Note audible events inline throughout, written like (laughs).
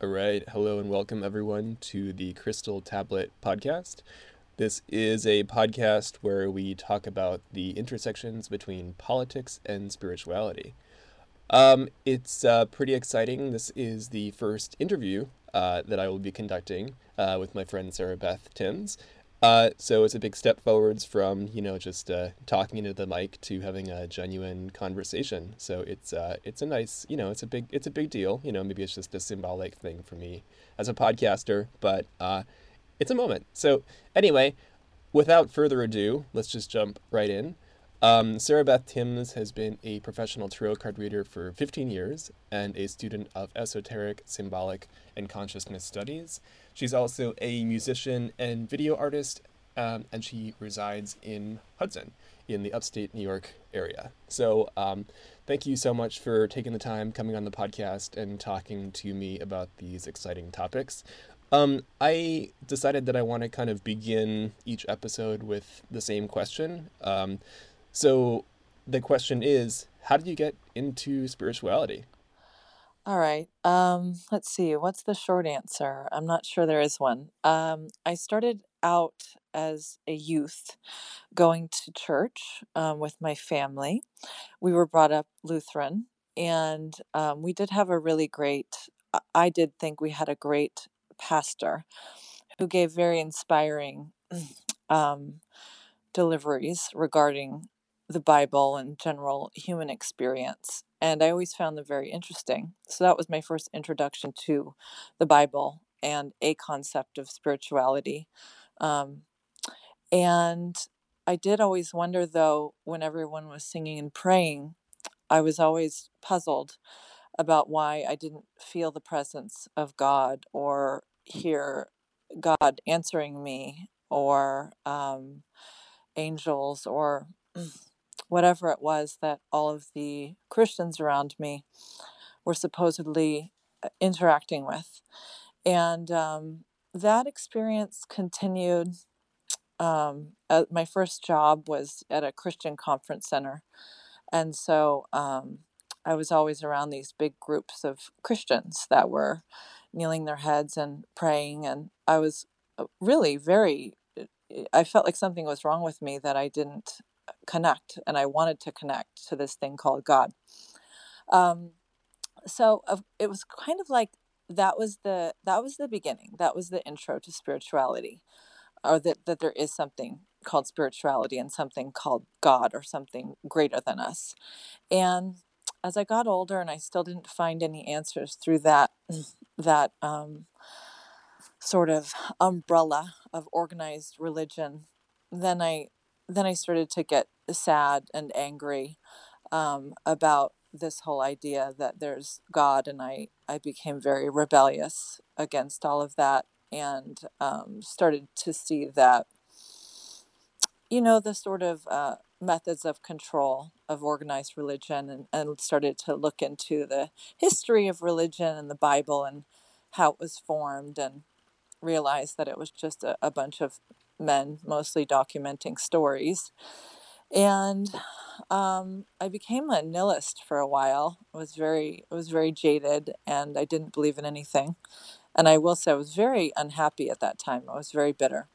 All right. Hello and welcome everyone to the Crystal Tablet podcast. This is a podcast where we talk about the intersections between politics and spirituality. Um, it's uh, pretty exciting. This is the first interview uh, that I will be conducting uh, with my friend Sarah Beth Timms. Uh, so it's a big step forwards from you know just uh, talking into the mic to having a genuine conversation. So it's uh, it's a nice you know it's a big it's a big deal. You know maybe it's just a symbolic thing for me as a podcaster, but uh, it's a moment. So anyway, without further ado, let's just jump right in. Um, Sarah Beth Timms has been a professional tarot card reader for 15 years and a student of esoteric, symbolic, and consciousness studies. She's also a musician and video artist, um, and she resides in Hudson, in the upstate New York area. So, um, thank you so much for taking the time coming on the podcast and talking to me about these exciting topics. Um, I decided that I want to kind of begin each episode with the same question. Um, so the question is, how did you get into spirituality? All right. Um, let's see. What's the short answer? I'm not sure there is one. Um, I started out as a youth going to church um, with my family. We were brought up Lutheran, and um, we did have a really great, I did think we had a great pastor who gave very inspiring (clears throat) um, deliveries regarding the Bible and general human experience. And I always found them very interesting. So that was my first introduction to the Bible and a concept of spirituality. Um, and I did always wonder, though, when everyone was singing and praying, I was always puzzled about why I didn't feel the presence of God or hear God answering me or um, angels or (clears throat) whatever it was that all of the Christians around me were supposedly uh, interacting with. And um, that experience continued. Um, uh, my first job was at a Christian conference center. And so um, I was always around these big groups of Christians that were kneeling their heads and praying. And I was uh, really very, uh, I felt like something was wrong with me that I didn't connect and I wanted to connect to this thing called God. Um, so uh, it was kind of like that was the that was the beginning. That was the intro to spirituality, or that that there is something called spirituality and something called God or something greater than us. And as I got older and I still didn't find any answers through that (clears throat) that um, sort of umbrella of organized religion, then I then I started to get sad and angry um, about this whole idea that there's God, and I, I became very rebellious against all of that and um, started to see that, you know, the sort of uh, methods of control of organized religion and, and started to look into the history of religion and the Bible and how it was formed and realized that it was just a, a bunch of men, mostly documenting stories. And um, I became a nihilist for a while. I was very, I was very jaded, and I didn't believe in anything. And I will say, I was very unhappy at that time. I was very bitter,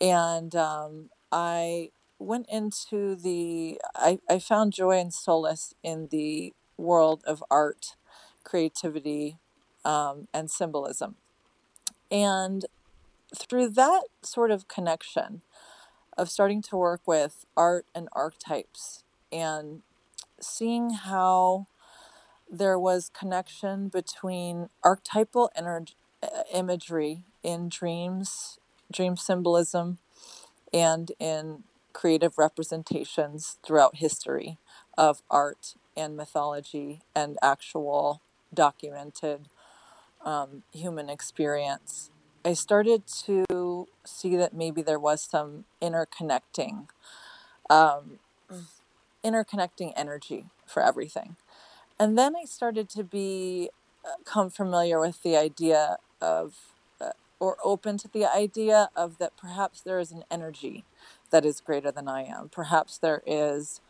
and um, I went into the. I, I found joy and solace in the world of art, creativity, um, and symbolism. And through that sort of connection of starting to work with art and archetypes and seeing how there was connection between archetypal energy, imagery in dreams, dream symbolism, and in creative representations throughout history of art and mythology and actual documented um, human experience. I started to see that maybe there was some interconnecting, um, interconnecting energy for everything. And then I started to be uh, come familiar with the idea of, uh, or open to the idea of that perhaps there is an energy that is greater than I am. Perhaps there is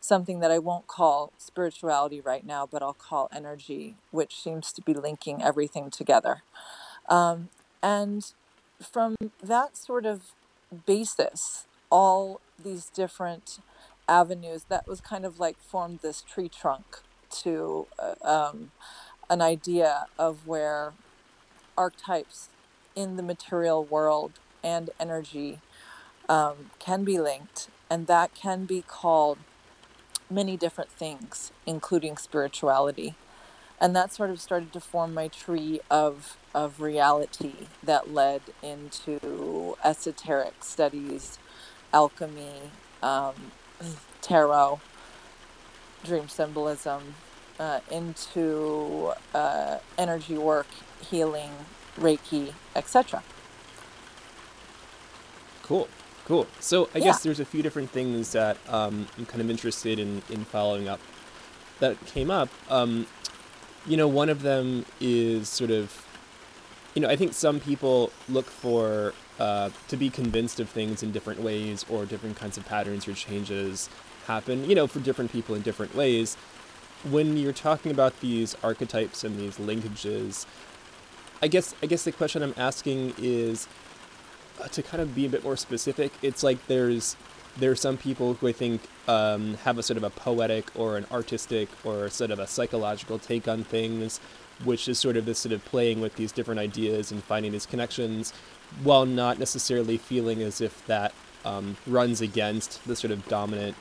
something that I won't call spirituality right now, but I'll call energy, which seems to be linking everything together. Um, and from that sort of basis, all these different avenues that was kind of like formed this tree trunk to uh, um, an idea of where archetypes in the material world and energy um, can be linked, and that can be called many different things, including spirituality. And that sort of started to form my tree of, of reality that led into esoteric studies, alchemy, um, (sniffs) tarot, dream symbolism, uh, into uh, energy work, healing, Reiki, etc. Cool. Cool. So I Yeah. guess there's a few different things that um, I'm kind of interested in, in following up that came up. Um, you know, one of them is sort of, you know, I think some people look for uh, to be convinced of things in different ways or different kinds of patterns or changes happen, you know, for different people in different ways. When you're talking about these archetypes and these linkages, I guess I guess the question I'm asking is uh, to kind of be a bit more specific. It's like there's there are some people who I think um, have a sort of a poetic or an artistic or sort of a psychological take on things, which is sort of this sort of playing with these different ideas and finding these connections, while not necessarily feeling as if that um, runs against the sort of dominant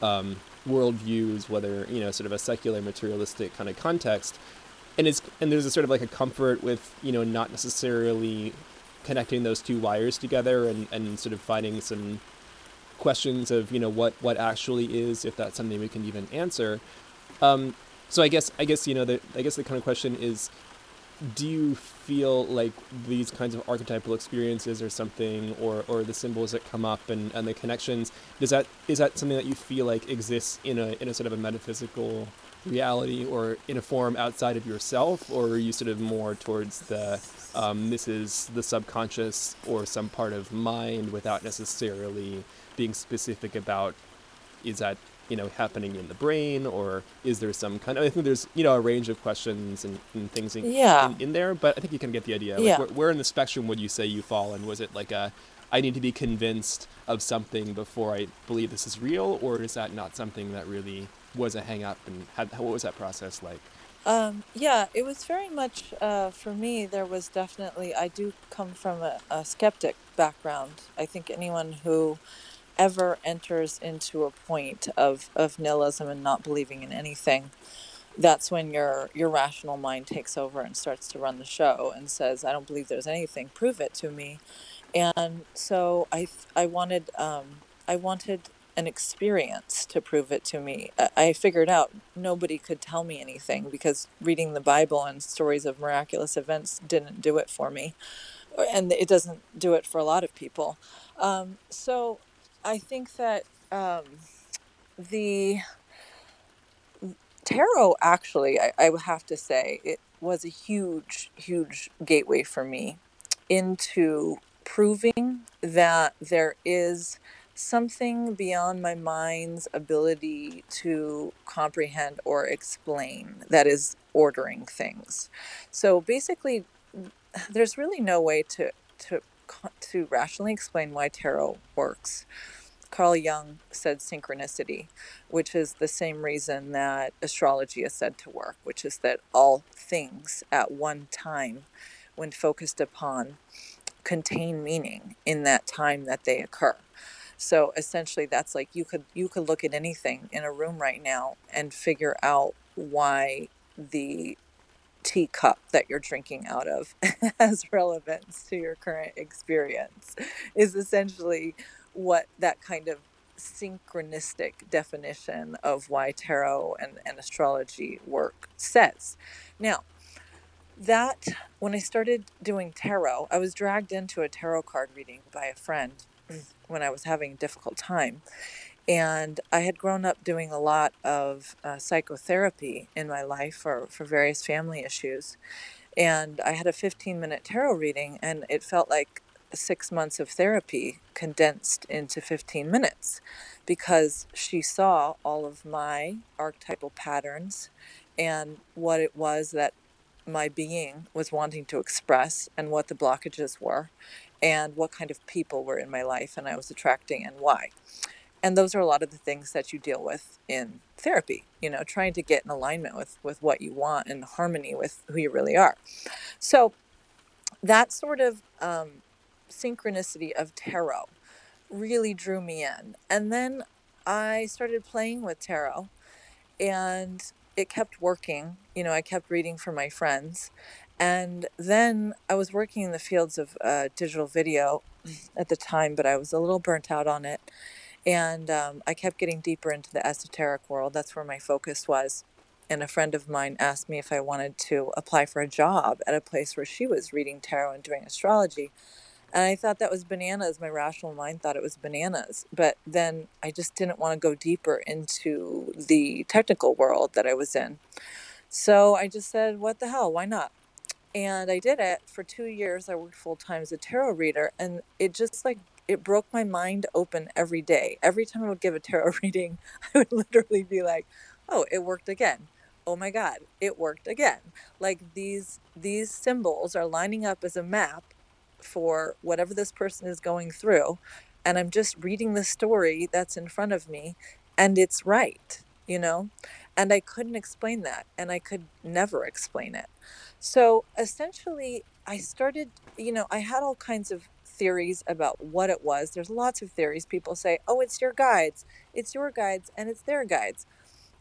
um, worldviews, whether you know sort of a secular materialistic kind of context. And it's and there's a sort of like a comfort with you know not necessarily connecting those two wires together and and sort of finding some questions of you know what what actually is if that's something we can even answer. Um so i guess i guess you know the i guess the kind of question is do you feel like these kinds of archetypal experiences or something or or the symbols that come up and and the connections does that is that something that you feel like exists in a in a sort of a metaphysical reality or in a form outside of yourself? Or are you sort of more towards the um, this is the subconscious or some part of mind without necessarily being specific about is that you know happening in the brain or is there some kind of i think there's you know a range of questions and, and things in, Yeah. in, in there but i think you can get the idea like Yeah. where, where in the spectrum would you say you fall and was it like a i need to be convinced of something before i believe this is real or is that not something that really was a hang up and had, what was that process like Um, yeah, it was very much uh, for me. There was definitely, I do come from a, a skeptic background. I think anyone who ever enters into a point of, of nihilism and not believing in anything, that's when your your rational mind takes over and starts to run the show and says, "I don't believe there's anything. Prove it to me." And so I I wanted um, I wanted an experience to prove it to me. I figured out nobody could tell me anything because reading the Bible and stories of miraculous events didn't do it for me, and it doesn't do it for a lot of people. Um, so I think that um, the tarot actually, I, I have to say, it was a huge, huge gateway for me into proving that there is something beyond my mind's ability to comprehend or explain that is ordering things. So basically, there's really no way to to to rationally explain why tarot works. Carl Jung said synchronicity, which is the same reason that astrology is said to work, which is that all things at one time, when focused upon, contain meaning in that time that they occur. So essentially that's like you could you could look at anything in a room right now and figure out why the teacup that you're drinking out of (laughs) has relevance to your current experience is essentially what that kind of synchronistic definition of why tarot and, and astrology work says. Now, that when I started doing tarot, I was dragged into a tarot card reading by a friend mm. when I was having a difficult time. And I had grown up doing a lot of uh, psychotherapy in my life for, for various family issues. And I had a 15 minute tarot reading, and it felt like six months of therapy condensed into 15 minutes because she saw all of my archetypal patterns and what it was that my being was wanting to express and what the blockages were and what kind of people were in my life and I was attracting and why. And those are a lot of the things that you deal with in therapy, you know, trying to get in alignment with with what you want and harmony with who you really are. So that sort of um, synchronicity of tarot really drew me in. And then I started playing with tarot and it kept working. You know, I kept reading for my friends. And then I was working in the fields of uh, digital video at the time, but I was a little burnt out on it. And um, I kept getting deeper into the esoteric world. That's where my focus was. And a friend of mine asked me if I wanted to apply for a job at a place where she was reading tarot and doing astrology. And I thought that was bananas. My rational mind thought it was bananas. But then I just didn't want to go deeper into the technical world that I was in. So I just said, what the hell? Why not? And I did it for two years. I worked full time as a tarot reader. And it just like, it broke my mind open every day. Every time I would give a tarot (laughs) reading, I would literally be like, oh, it worked again. Oh my God, it worked again. Like these these symbols are lining up as a map for whatever this person is going through and i'm just reading the story that's in front of me and it's right you know and i couldn't explain that and i could never explain it so essentially i started you know i had all kinds of theories about what it was there's lots of theories people say oh it's your guides it's your guides and it's their guides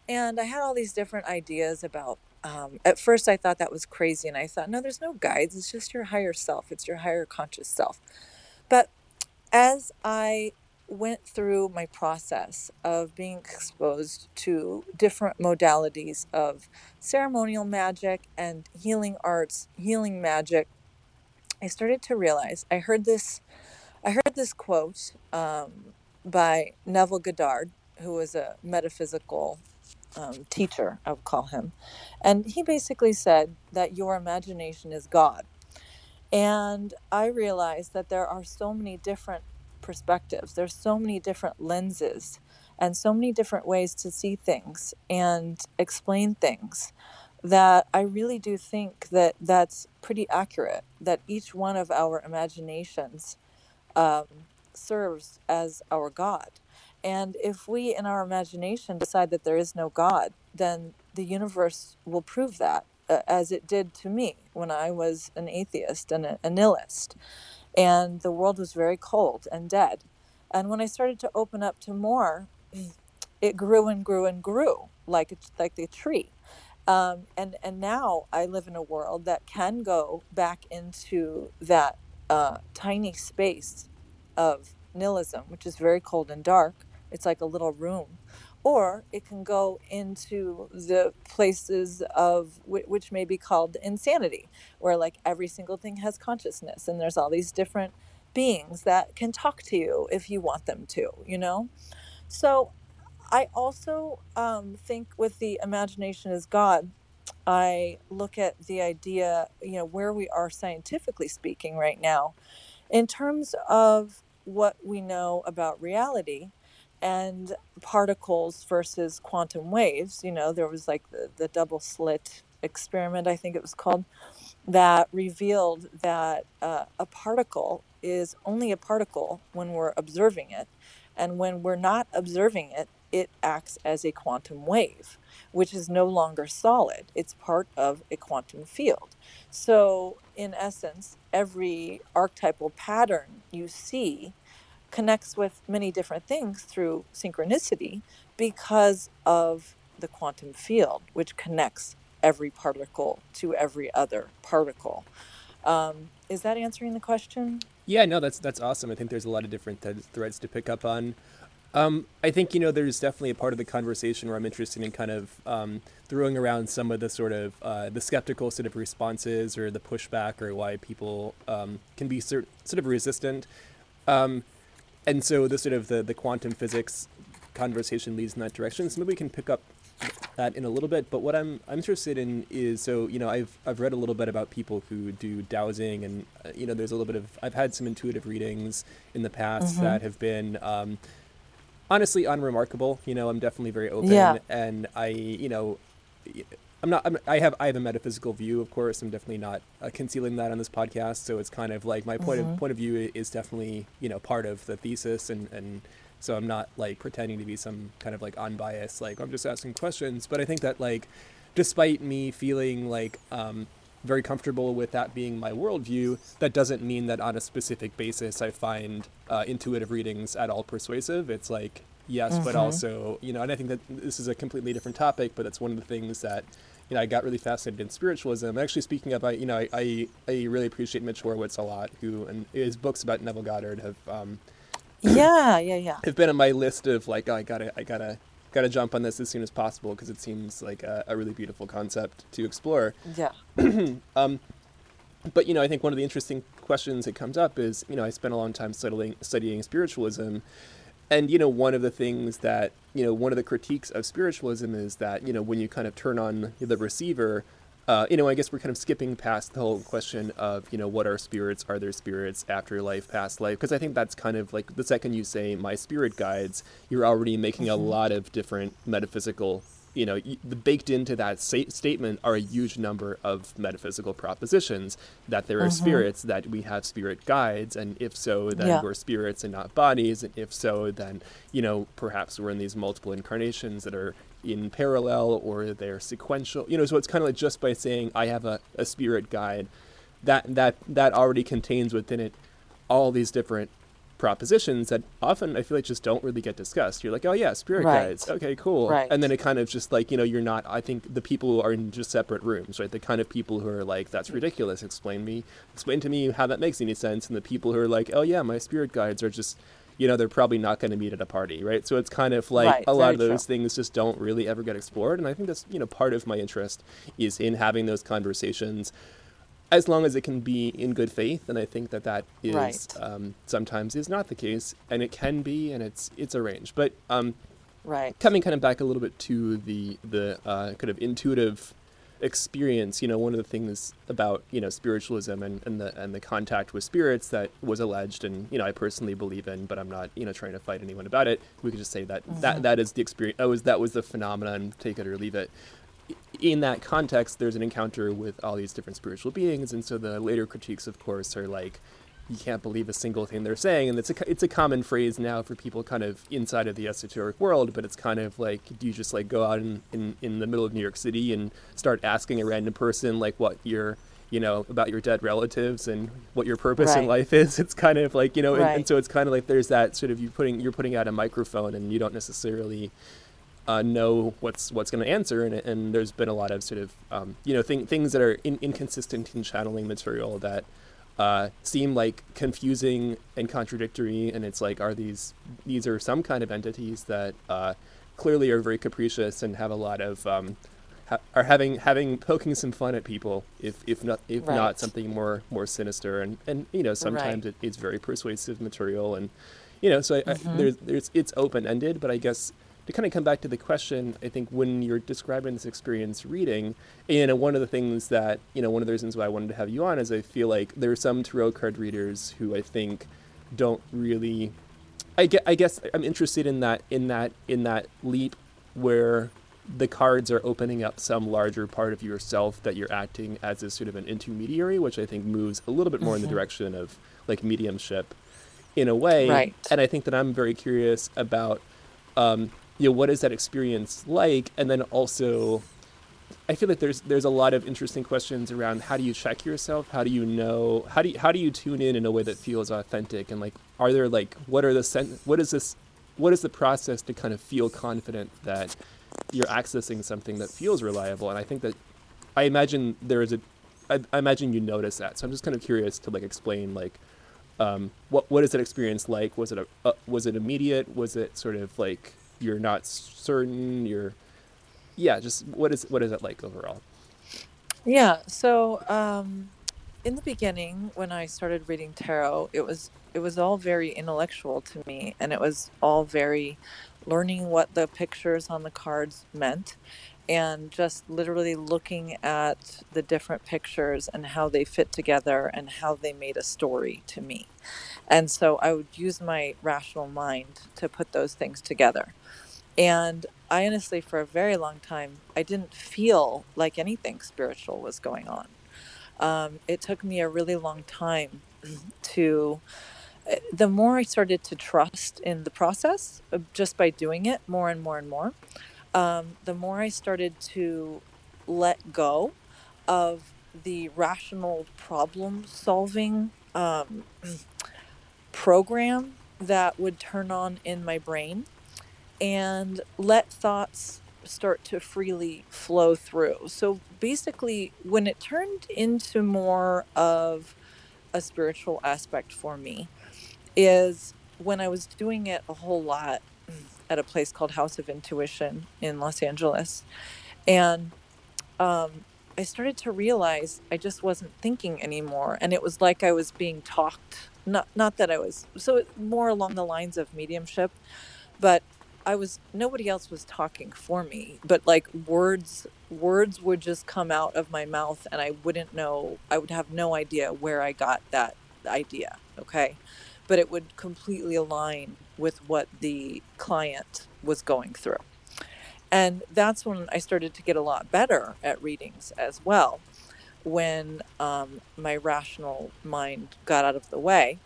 and i had all these different ideas about um, at first I thought that was crazy, and I thought, no, there's no guides. It's just your higher self. It's your higher conscious self. But as I went through my process of being exposed to different modalities of ceremonial magic and healing arts, healing magic, I started to realize I heard this. I heard this quote um, by Neville Goddard, who was a metaphysical um, teacher, I would call him. And he basically said that your imagination is God. And I realized that there are so many different perspectives, there's so many different lenses, and so many different ways to see things and explain things that I really do think that that's pretty accurate, that each one of our imaginations um, serves as our God. And if we, in our imagination, decide that there is no God, then the universe will prove that, uh, as it did to me when I was an atheist and a, a nihilist. And the world was very cold and dead. And when I started to open up to more, (clears throat) it grew and grew and grew like like the tree. Um, and and now I live in a world that can go back into that uh, tiny space of nihilism, which is very cold and dark, it's like a little room. Or it can go into the places of which may be called insanity, where like every single thing has consciousness and there's all these different beings that can talk to you if you want them to, you know? So I also um, think with the imagination as God, I look at the idea, you know, where we are scientifically speaking right now, in terms of what we know about reality and particles versus quantum waves. You know, there was like the, the double slit experiment, I think it was called, that revealed that uh, a particle is only a particle when we're observing it. And when we're not observing it, it acts as a quantum wave, which is no longer solid. It's part of a quantum field. So, in essence, every archetypal pattern you see connects with many different things through synchronicity because of the quantum field, which connects every particle to every other particle. Um, is that answering the question? Yeah, no, that's that's awesome. I think there's a lot of different th- threads to pick up on. Um, I think you know there's definitely a part of the conversation where I'm interested in kind of um, throwing around some of the sort of uh, the skeptical sort of responses or the pushback or why people um, can be sort sort of resistant. Um, and so the sort of the, the quantum physics conversation leads in that direction. So maybe we can pick up that in a little bit. But what I'm I'm interested in is so you know I've I've read a little bit about people who do dowsing, and uh, you know there's a little bit of I've had some intuitive readings in the past Mm-hmm. that have been. Honestly unremarkable you know i'm definitely very open Yeah. and i you know i'm not I'm, i have i have a metaphysical view of course i'm definitely not uh, concealing that on this podcast so it's kind of like my point Mm-hmm. of point of view is definitely you know part of the thesis and and so i'm not like pretending to be some kind of like unbiased like i'm just asking questions but i think that like despite me feeling like um very comfortable with that being my worldview, that doesn't mean that on a specific basis I find uh, intuitive readings at all persuasive. It's like, yes, but Mhm. also, you know, and I think that this is a completely different topic, but that's one of the things that, you know, I got really fascinated in spiritualism. Actually, speaking of, I, you know, I, I, I really appreciate Mitch Horowitz a lot, who, and his books about Neville Goddard have, um, Yeah, yeah, yeah. have been on my list of like, oh, I gotta, I gotta, gotta jump on this as soon as possible because it seems like a, a really beautiful concept to explore. Yeah. (clears throat) Um, but you know, I think one of the interesting questions that comes up is, you know, I spent a long time studying studying spiritualism, and you know, one of the things that you know, one of the critiques of spiritualism is that you know, when you kind of turn on the receiver, uh, you know, I guess we're kind of skipping past the whole question of you know, what are spirits? Are there spirits after life, past life? Because I think that's kind of like the second you say my spirit guides, you're already making a lot of different metaphysical you know, y- baked into that sa- statement are a huge number of metaphysical propositions that there are Mhm. spirits, that we have spirit guides, and if so, then Yeah. we're spirits and not bodies, and if so, then you know, perhaps we're in these multiple incarnations that are in parallel or they're sequential. You know, so it's kind of like just by saying I have a, a spirit guide, that that that already contains within it all these different propositions that often I feel like just don't really get discussed. You're like, oh yeah, spirit Right. guides. Okay, cool. Right. And then it kind of just like, you know, you're not I think the people who are in just separate rooms, right? The kind of people who are like, that's ridiculous. Explain me explain to me how that makes any sense. And the people who are like, Oh yeah, my spirit guides are just you know, they're probably not going to meet at a party, right? So it's kind of like Right, a lot of those true. things just don't really ever get explored. And I think that's, you know, part of my interest is in having those conversations as long as it can be in good faith and i think that that is Right. um, sometimes is not the case and it can be and it's it's a range but um, Right. coming kind of back a little bit to the the uh, kind of intuitive experience you know one of the things about you know spiritualism and, and the and the contact with spirits that was alleged and you know i personally believe in but i'm not you know trying to fight anyone about it we could just say that Mhm. that that is the experience that was that was the phenomenon take it or leave it in that context, there's an encounter with all these different spiritual beings, and so the later critiques, of course, are like, you can't believe a single thing they're saying, and it's a it's a common phrase now for people kind of inside of the esoteric world, but it's kind of like, do you just like go out in, in, in the middle of New York City and start asking a random person like what your you know about your dead relatives and what your purpose in life is? It's kind of like you know and, and so it's kind of like there's that sort of you putting you're putting out a microphone and you don't necessarily uh, know what's what's going to answer, and, and there's been a lot of sort of um, you know thing, things that are in, inconsistent in channeling material that uh, seem like confusing and contradictory, and it's like are these these are some kind of entities that uh, clearly are very capricious and have a lot of um, ha- are having having poking some fun at people if if not if Right. not something more more sinister and and you know sometimes it, it's very persuasive material and you know so I, Mhm. I, there's there's it's open ended but I guess to kind of come back to the question, I think when you're describing this experience reading, and one of the things that, you know, one of the reasons why I wanted to have you on is I feel like there are some tarot card readers who I think don't really I get I guess I'm interested in that in that in that leap where the cards are opening up some larger part of yourself that you're acting as a sort of an intermediary, which I think moves a little bit more in the Mhm. direction of like mediumship in a way. Right. And I think that I'm very curious about um, you know, what is that experience like? And then also I feel like there's there's a lot of interesting questions around how do you check yourself? How do you know? How do you, how do you tune in in a way that feels authentic? And like, are there like what are the sen- what is this? What is the process to kind of feel confident that you're accessing something that feels reliable? And I think that I imagine there is a I, imagine you notice that. So I'm just kind of curious to like explain like um, what what is that experience like? Was it a uh, was it immediate? Was it sort of like you're not certain? You're yeah, just what is what is it like overall? Yeah. So, um, in the beginning, when I started reading tarot, it was it was all very intellectual to me, and it was all very learning what the pictures on the cards meant, and just literally looking at the different pictures and how they fit together and how they made a story to me. And so I would use my rational mind to put those things together. And I honestly, for a very long time, I didn't feel like anything spiritual was going on. Um, it took me a really long time (clears throat) to eh, the more I started to trust in the process just by doing it more and more and more, um, the more I started to let go of the rational problem solving um, (clears throat) program that would turn on in my brain and let thoughts start to freely flow through. So basically, when it turned into more of a spiritual aspect for me, is when I was doing it a whole lot at a place called House of Intuition in Los Angeles. And um, I started to realize I just wasn't thinking anymore. And it was like I was being talked. Not, not that I was, so more along the lines of mediumship, but I was nobody else was talking for me, but like words words would just come out of my mouth and I wouldn't know I would have no idea where I got that idea, okay? But it would completely align with what the client was going through. And that's when I started to get a lot better at readings as well, when um, my rational mind got out of the way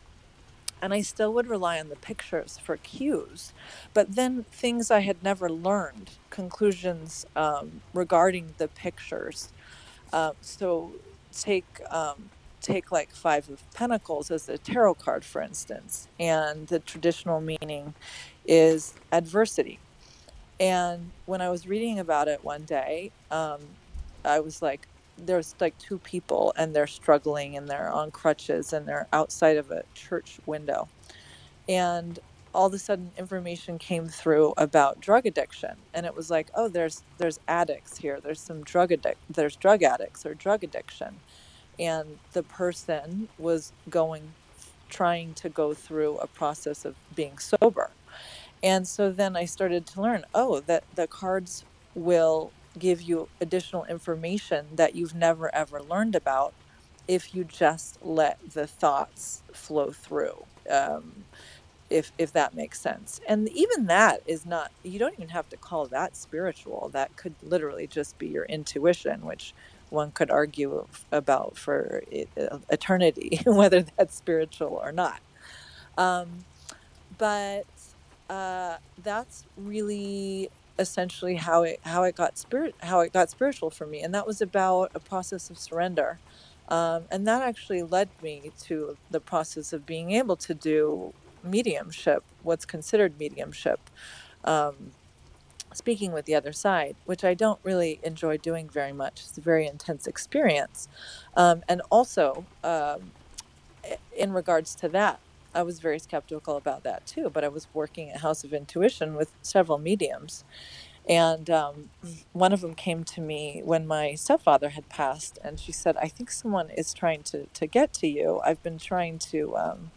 and I still would rely on the pictures for cues. But then things I had never learned, conclusions um, regarding the pictures. Uh, so take um, take like Five of Pentacles as a tarot card, for instance, and the traditional meaning is adversity. And when I was reading about it one day, um, I was like, there's like two people and they're struggling and they're on crutches and they're outside of a church window. And all of a sudden information came through about drug addiction and it was like, oh, there's there's addicts here. There's some drug addict there's drug addicts or drug addiction. And the person was going trying to go through a process of being sober. And so then I started to learn, oh, that the cards will give you additional information that you've never ever learned about if you just let the thoughts flow through. Um, if if that makes sense. And even that is not you don't even have to call that spiritual. That could literally just be your intuition, which one could argue about for eternity (laughs) whether that's spiritual or not. Um, but uh, that's really essentially how it how it got spirit how it got spiritual for me, and that was about a process of surrender. Um, and that actually led me to the process of being able to do mediumship, what's considered mediumship, um, speaking with the other side, which I don't really enjoy doing very much. It's a very intense experience. Um, and also, um, in regards to that, I was very skeptical about that too. But I was working at House of Intuition with several mediums. And um, one of them came to me when my stepfather had passed, and she said, I think someone is trying to, to get to you. I've been trying to um,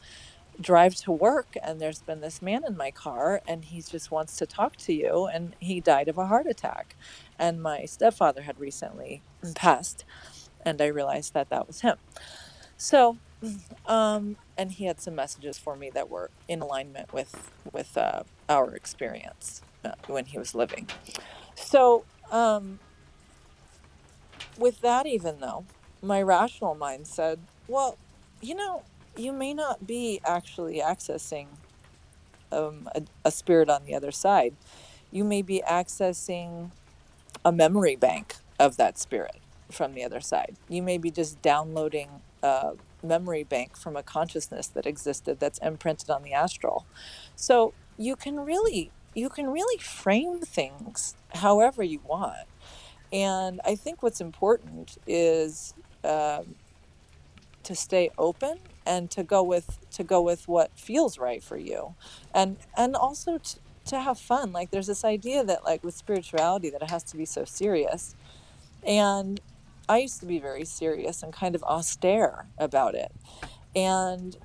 drive to work, and there's been this man in my car, and he just wants to talk to you. And he died of a heart attack. And my stepfather had recently passed, and I realized that that was him. So um, and he had some messages for me that were in alignment with with uh, our experience uh, when he was living. So, um, with that, even though my rational mind said, "Well, you know, you may not be actually accessing um, a, a spirit on the other side. You may be accessing a memory bank of that spirit from the other side. You may be just downloading." a memory bank from a consciousness that existed that's imprinted on the astral. So you can really you can really frame things however you want. And I think what's important is um, to stay open and to go with to go with what feels right for you, and and also to, to have fun. Like there's this idea that like with spirituality that it has to be so serious, and I used to be very serious and kind of austere about it. And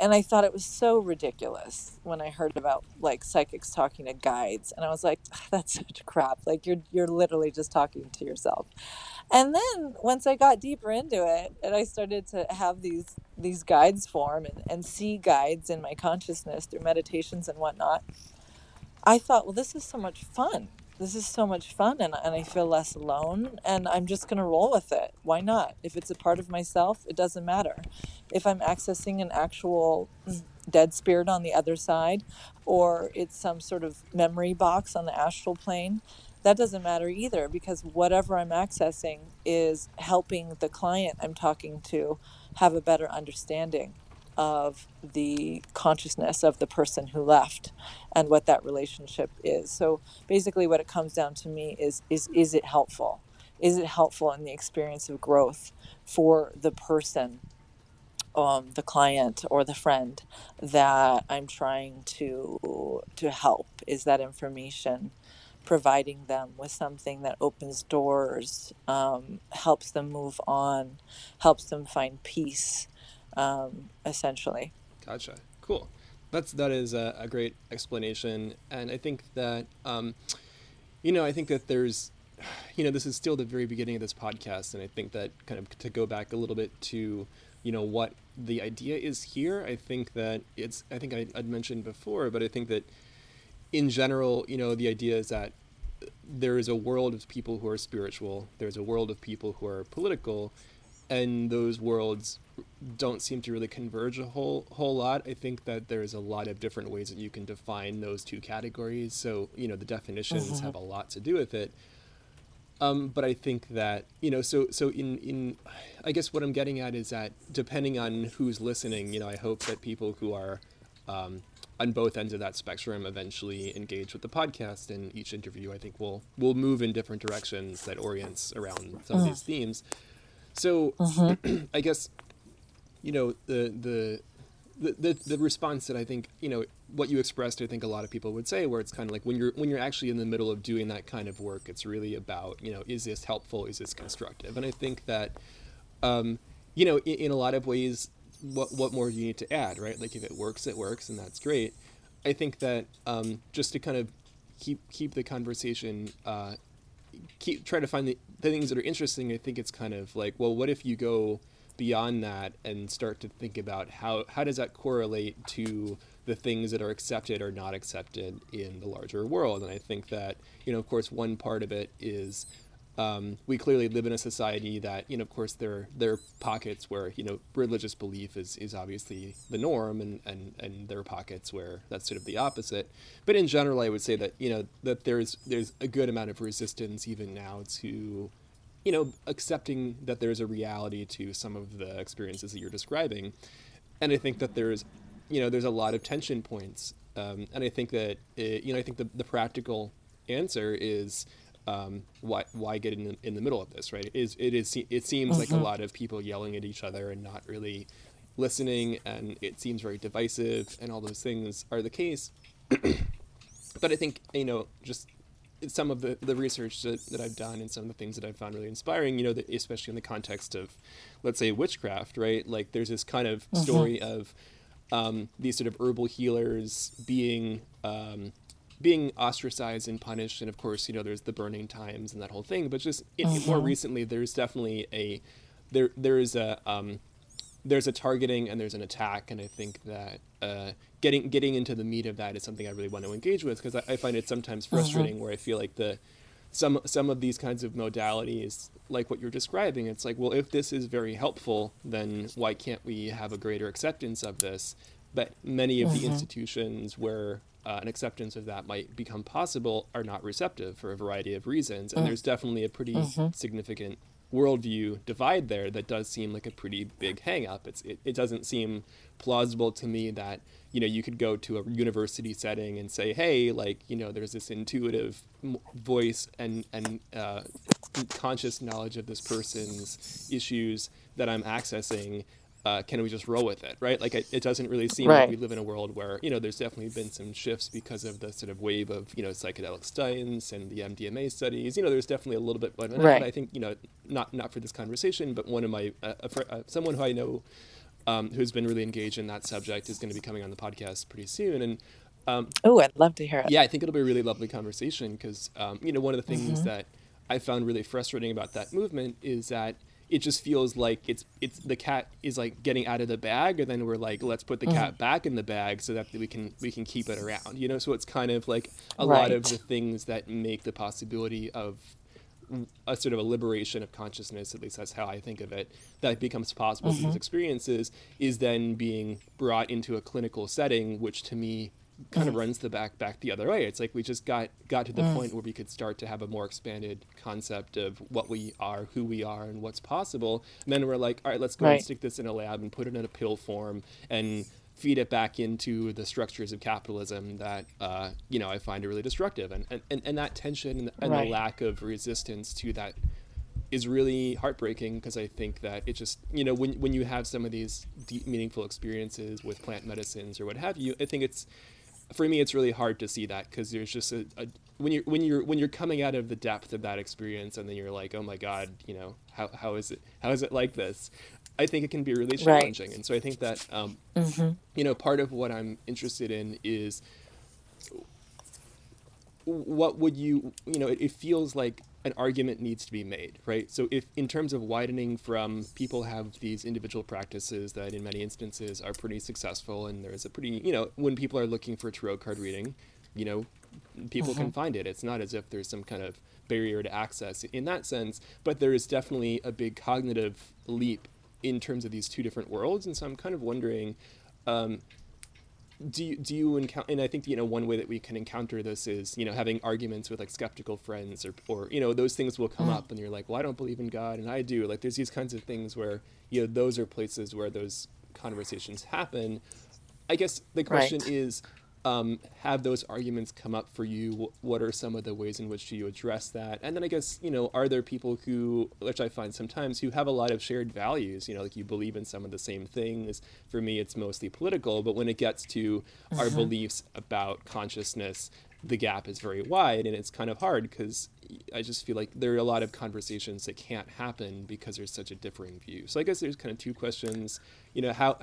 and I thought it was so ridiculous when I heard about like psychics talking to guides, and I was like, ah, "That's such crap! Like you're you're literally just talking to yourself." And then once I got deeper into it, and I started to have these these guides form and, and see guides in my consciousness through meditations and whatnot, I thought, "Well, this is so much fun this is so much fun and, and I feel less alone and I'm just going to roll with it. Why not? If it's a part of myself, it doesn't matter. If I'm accessing an actual dead spirit on the other side or it's some sort of memory box on the astral plane, that doesn't matter either because whatever I'm accessing is helping the client I'm talking to have a better understanding of the consciousness of the person who left and what that relationship is. So basically what it comes down to me is is is it helpful? Is it helpful in the experience of growth for the person um, the client or the friend that I'm trying to to help is that information providing them with something that opens doors, um, helps them move on, helps them find peace, um, essentially. Gotcha. Cool. That's that is a, a great explanation, and I think that um, you know I think that there's you know this is still the very beginning of this podcast, and I think that kind of to go back a little bit to you know what the idea is here. I think that it's I think I, I'd mentioned before, but I think that in general, you know, the idea is that there is a world of people who are spiritual. There's a world of people who are political, and those worlds don't seem to really converge a whole whole lot. I think that there's a lot of different ways that you can define those two categories. So you know the definitions mm-hmm. have a lot to do with it. Um, but I think that you know, so so in in, I guess what I'm getting at is that depending on who's listening, you know, I hope that people who are um, on both ends of that spectrum eventually engage with the podcast. And each interview, I think, will will move in different directions that orients around some mm. of these themes. So mm-hmm. (clears throat) I guess you know the, the the the response that I think you know what you expressed I think a lot of people would say where it's kind of like when you're when you're actually in the middle of doing that kind of work it's really about you know is this helpful? Is this constructive? And I think that um, you know in, in a lot of ways what what more do you need to add right? Like if it works it works and that's great. I think that um, just to kind of keep keep the conversation uh, keep try to find the things that are interesting, I think it's kind of like, well, what if you go beyond that and start to think about how how does that correlate to the things that are accepted or not accepted in the larger world? And I think that you know, of course, one part of it is um, we clearly live in a society that, you know, of course, there there are pockets where you know religious belief is, is obviously the norm, and, and, and there are pockets where that's sort of the opposite. But in general, I would say that you know that there's there's a good amount of resistance even now to, you know, accepting that there's a reality to some of the experiences that you're describing, and I think that there's, you know, there's a lot of tension points, um, and I think that it, you know I think the the practical answer is um, why why get in the, in the middle of this, right? It is it is it seems mm-hmm. like a mm-hmm. lot of people yelling at each other and not really listening, and it seems very divisive, and all those things are the case. (clears throat) but I think you know just some of the, the research that, that I've done and some of the things that I've found really inspiring, you know, that especially in the context of, let's say, witchcraft, right? Like there's this kind of mm-hmm. story of um, these sort of herbal healers being um, being ostracized and punished and of course you know there's the burning times and that whole thing but just uh-huh. more recently there's definitely a there there's a um, there's a targeting and there's an attack and i think that uh, getting getting into the meat of that is something i really want to engage with because I, I, find it sometimes uh-huh. frustrating uh-huh. where i feel like the some some of these kinds of modalities like what you're describing it's like well if this is very helpful then why can't we have a greater acceptance of this but many of uh-huh. the institutions where uh, an acceptance of that might become possible are not receptive for a variety of reasons. And mm. there's definitely a pretty mm-hmm. significant worldview divide there that does seem like a pretty big hangup. It's it, it doesn't seem plausible to me that you know you could go to a university setting and say, hey, like you know, there's this intuitive voice and and uh, conscious knowledge of this person's issues that I'm accessing uh, can we just roll with it, right? Like it, it doesn't really seem right. like we live in a world where you know there's definitely been some shifts because of the sort of wave of you know psychedelic science and the MDMA studies. You know, there's definitely a little bit, but right. I think you know not not for this conversation, but one of my uh, uh, someone who I know um, who's been really engaged in that subject, is going to be coming on the podcast pretty soon. And um, oh, I'd love to hear it. Yeah, I think it'll be a really lovely conversation because um, you know one of the things mm-hmm. that I found really frustrating about that movement is that it just feels like it's it's the cat is like getting out of the bag and then we're like let's put the mm-hmm. cat back in the bag so that we can we can keep it around you know so it's kind of like a right. lot of the things that make the possibility of a sort of a liberation of consciousness at least that's how i think of it that becomes possible mm-hmm. through these experiences is then being brought into a clinical setting which to me kind of mm. runs the back back the other way. It's like we just got got to the mm. point where we could start to have a more expanded concept of what we are, who we are, and what's possible. And then we're like, all right, let's go right. and stick this in a lab and put it in a pill form and feed it back into the structures of capitalism that uh, you know I find are really destructive. And and, and that tension and, and right. the lack of resistance to that is really heartbreaking because I think that it just you know when when you have some of these deep meaningful experiences with plant medicines or what have you, I think it's for me it's really hard to see that because there's just a, a, when you're when you're when you're coming out of the depth of that experience and then you're like oh my god you know how, how is it how is it like this i think it can be really challenging right. and so i think that um, mm-hmm. you know part of what i'm interested in is what would you you know it, it feels like an argument needs to be made, right? So if in terms of widening from people have these individual practices that in many instances are pretty successful and there's a pretty, you know, when people are looking for tarot card reading, you know, people mm-hmm. can find it. It's not as if there's some kind of barrier to access in that sense, but there is definitely a big cognitive leap in terms of these two different worlds. And so I'm kind of wondering, um, do you, do you encounter and i think you know one way that we can encounter this is you know having arguments with like skeptical friends or or you know those things will come mm. up and you're like well i don't believe in god and i do like there's these kinds of things where you know those are places where those conversations happen i guess the question right. is um, have those arguments come up for you? What are some of the ways in which you address that? And then I guess, you know, are there people who, which I find sometimes, who have a lot of shared values? You know, like you believe in some of the same things. For me, it's mostly political, but when it gets to mm-hmm. our beliefs about consciousness, the gap is very wide and it's kind of hard because I just feel like there are a lot of conversations that can't happen because there's such a differing view. So I guess there's kind of two questions you know how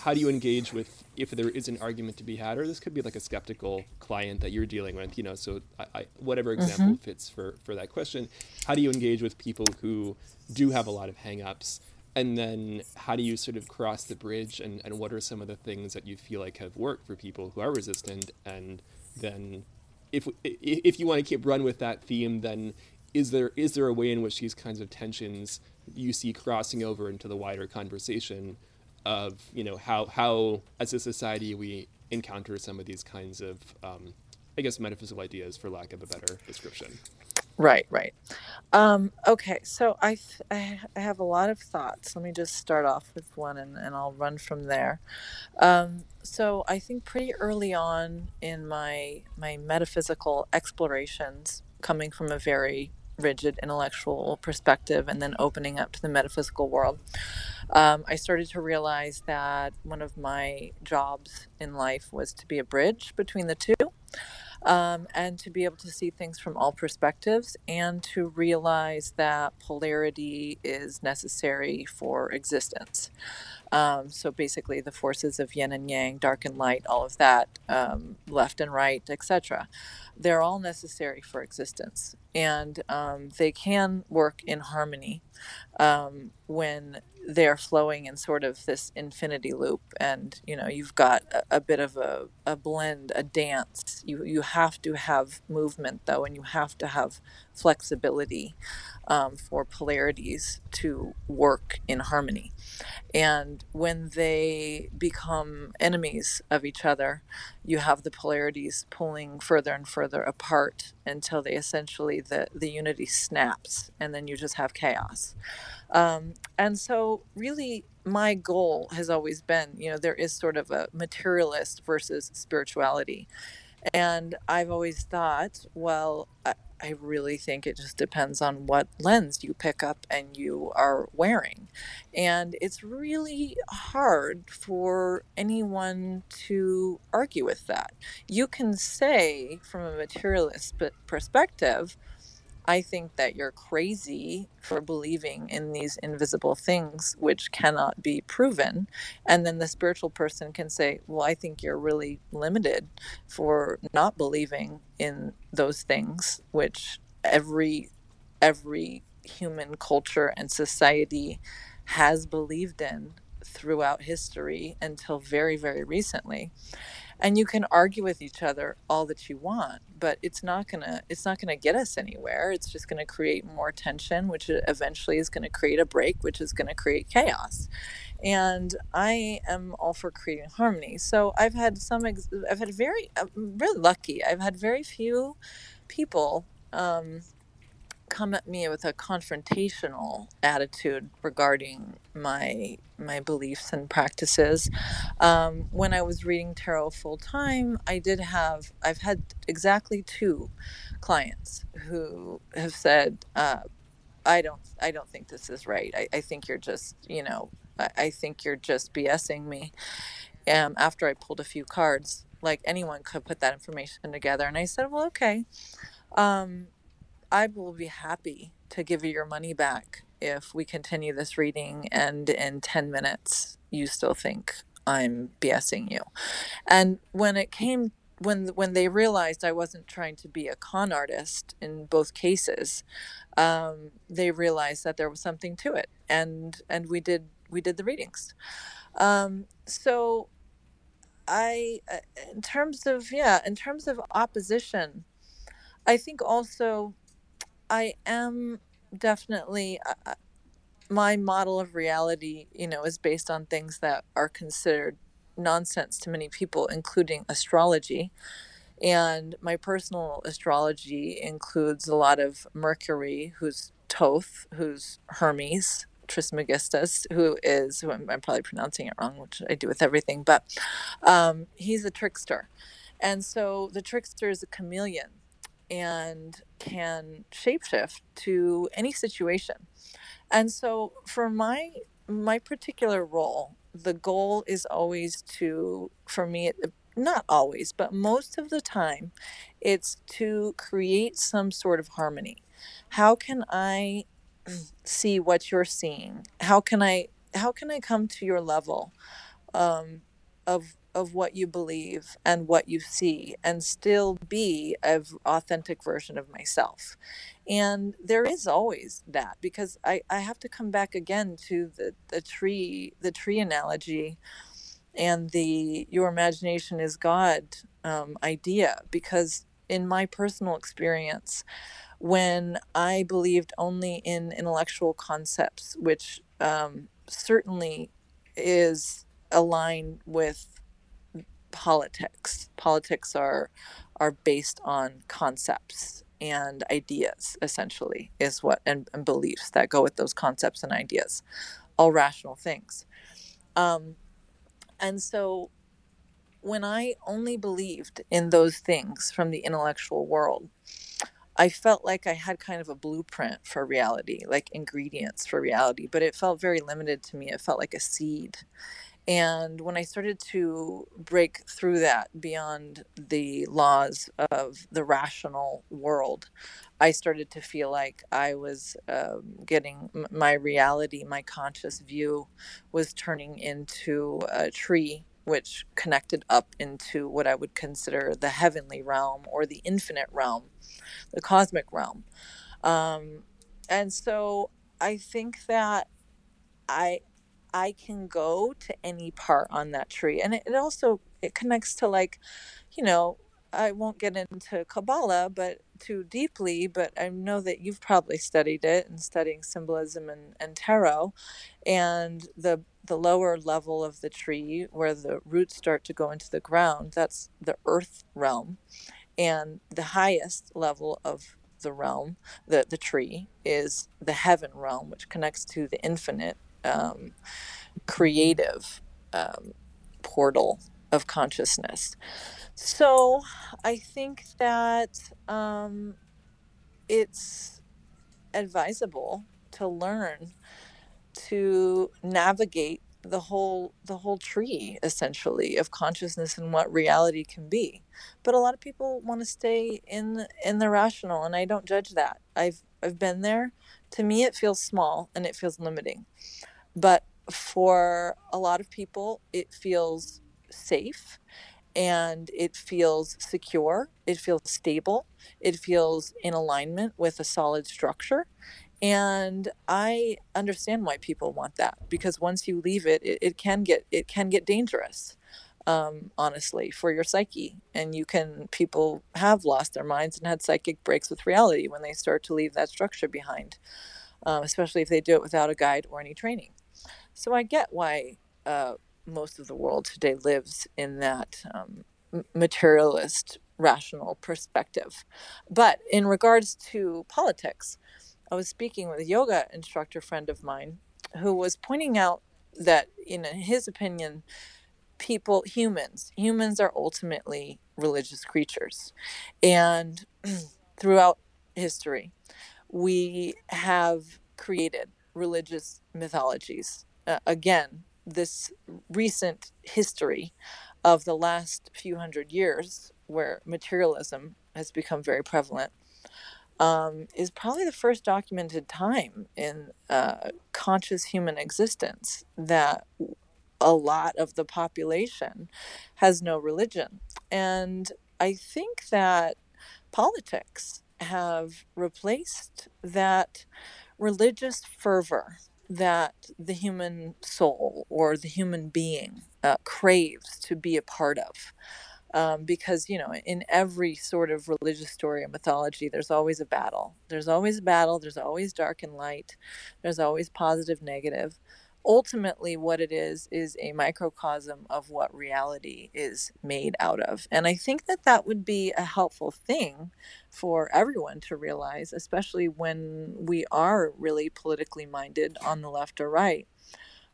how do you engage with if there is an argument to be had or this could be like a skeptical client that you're dealing with you know so I, I, whatever example mm-hmm. fits for for that question how do you engage with people who do have a lot of hangups and then how do you sort of cross the bridge and, and what are some of the things that you feel like have worked for people who are resistant and then if if you want to keep run with that theme then is there is there a way in which these kinds of tensions you see crossing over into the wider conversation of you know how how as a society we encounter some of these kinds of um, I guess metaphysical ideas, for lack of a better description. Right, right. Um, okay, so I, I have a lot of thoughts. Let me just start off with one, and, and I'll run from there. Um, so I think pretty early on in my my metaphysical explorations, coming from a very rigid intellectual perspective and then opening up to the metaphysical world, um, I started to realize that one of my jobs in life was to be a bridge between the two. Um, and to be able to see things from all perspectives and to realize that polarity is necessary for existence. Um, so basically, the forces of yin and yang, dark and light, all of that, um, left and right, etc., they're all necessary for existence. And um, they can work in harmony um, when they're flowing in sort of this infinity loop and you know you've got a, a, bit of a, a blend a dance. You you have to have movement though and you have to have flexibility um, for polarities to work in harmony and when they become enemies of each other you have the polarities pulling further and further apart until they essentially the the unity snaps and then you just have chaos um, and so, really, my goal has always been you know, there is sort of a materialist versus spirituality. And I've always thought, well, I, really think it just depends on what lens you pick up and you are wearing. And it's really hard for anyone to argue with that. You can say, from a materialist perspective, I think that you're crazy for believing in these invisible things which cannot be proven. And then the spiritual person can say, Well, I think you're really limited for not believing in those things which every every human culture and society has believed in throughout history until very very recently. And you can argue with each other all that you want but it's not to it's not to get us anywhere. It's just to create more tension which eventually is to create a break which is to create chaos. And i am all for creating harmony. So i've had some ex- i've had very i'm really lucky. I've had very few people um, come at me with a confrontational attitude regarding my my beliefs and practices. Um, when I was reading tarot full time, I did have I've had exactly two clients who have said, uh, "I don't I don't think this is right. I, I think you're just you know I, I think you're just BSing me." Um, after I pulled a few cards, like anyone could put that information together, and I said, "Well, okay." Um, I will be happy to give you your money back if we continue this reading and in 10 minutes you still think I'm BSing you. And when it came when when they realized I wasn't trying to be a con artist in both cases, um, they realized that there was something to it, and and we did we did the readings. Um, so I, uh, in terms of yeah, in terms of opposition, I think also I am definitely uh, uh, my model of reality, you know, is based on things that are considered nonsense to many people, including astrology. And my personal astrology includes a lot of Mercury, who's Thoth, who's Hermes, Trismegistus, who is, who I'm, I'm, probably pronouncing it wrong, which I do with everything, but um, he's a trickster. And so the trickster is a chameleon and can shapeshift to any situation. And so for my my particular role, the goal is always to for me not always, but most of the time it's to create some sort of harmony. How can I (clears throat) see what you're seeing? How can I how can I come to your level um, of of what you believe and what you see and still be an authentic version of myself. And there is always that because I, I have to come back again to the, the tree the tree analogy and the your imagination is god um, idea. Because in my personal experience when i believed only in intellectual concepts which um, certainly is aligned with politics. Politics are are based on concepts and ideas essentially is what and, and beliefs that go with those concepts and ideas. All rational things. Um, and so when i only believed in those things from the intellectual world i felt like i had kind of a blueprint for reality like ingredients for reality but it felt very limited to me. It felt like a seed and when I started to break through that beyond the laws of the rational world, I started to feel like I was um, getting my reality, my conscious view was turning into a tree which connected up into what I would consider the heavenly realm or the infinite realm, the cosmic realm. Um, and so I think that I I can go to any part on that tree. And it, it also it connects to like, you know, I won't get into Kabbalah, but too deeply, but I know that you've probably studied it and studying symbolism and, and tarot. And the the lower level of the tree where the roots start to go into the ground, that's the earth realm. And the highest level of the realm, the, the tree, is the heaven realm, which connects to the infinite um, creative um, portal of consciousness. So I think that um, it's advisable to learn to navigate the whole the whole tree essentially of consciousness and what reality can be. But a lot of people want to stay in in the rational and i don't judge that. I've i've been there. To me it feels small and it feels limiting but for a lot of people it feels safe and it feels secure. It feels stable. It feels in alignment with a solid structure. And i understand why people want that because once you leave it it, it can get it can get dangerous um, honestly for your psyche. And you can people have lost their minds and had psychic breaks with reality when they start to leave that structure behind um, especially if they do it without a guide or any training so i get why uh, most of the world today lives in that um, materialist rational perspective but in regards to politics I was speaking with a yoga instructor friend of mine who was pointing out that, in his opinion, people, humans, humans are ultimately religious creatures. And (clears throat) throughout history, we have created religious mythologies. Uh, again, this recent history of the last few hundred years, where materialism has become very prevalent, um, is probably the first documented time in uh, conscious human existence that a lot of the population has no religion. And I think that politics have replaced that religious fervor that the human soul or the human being uh, craves to be a part of um, because you know in every sort of religious story or mythology there's always a battle. There's always a battle there's always dark and light there's always positive negative ultimately what it is is a microcosm of what reality is made out of and i think that that would be a helpful thing for everyone to realize especially when we are really politically minded on the left or right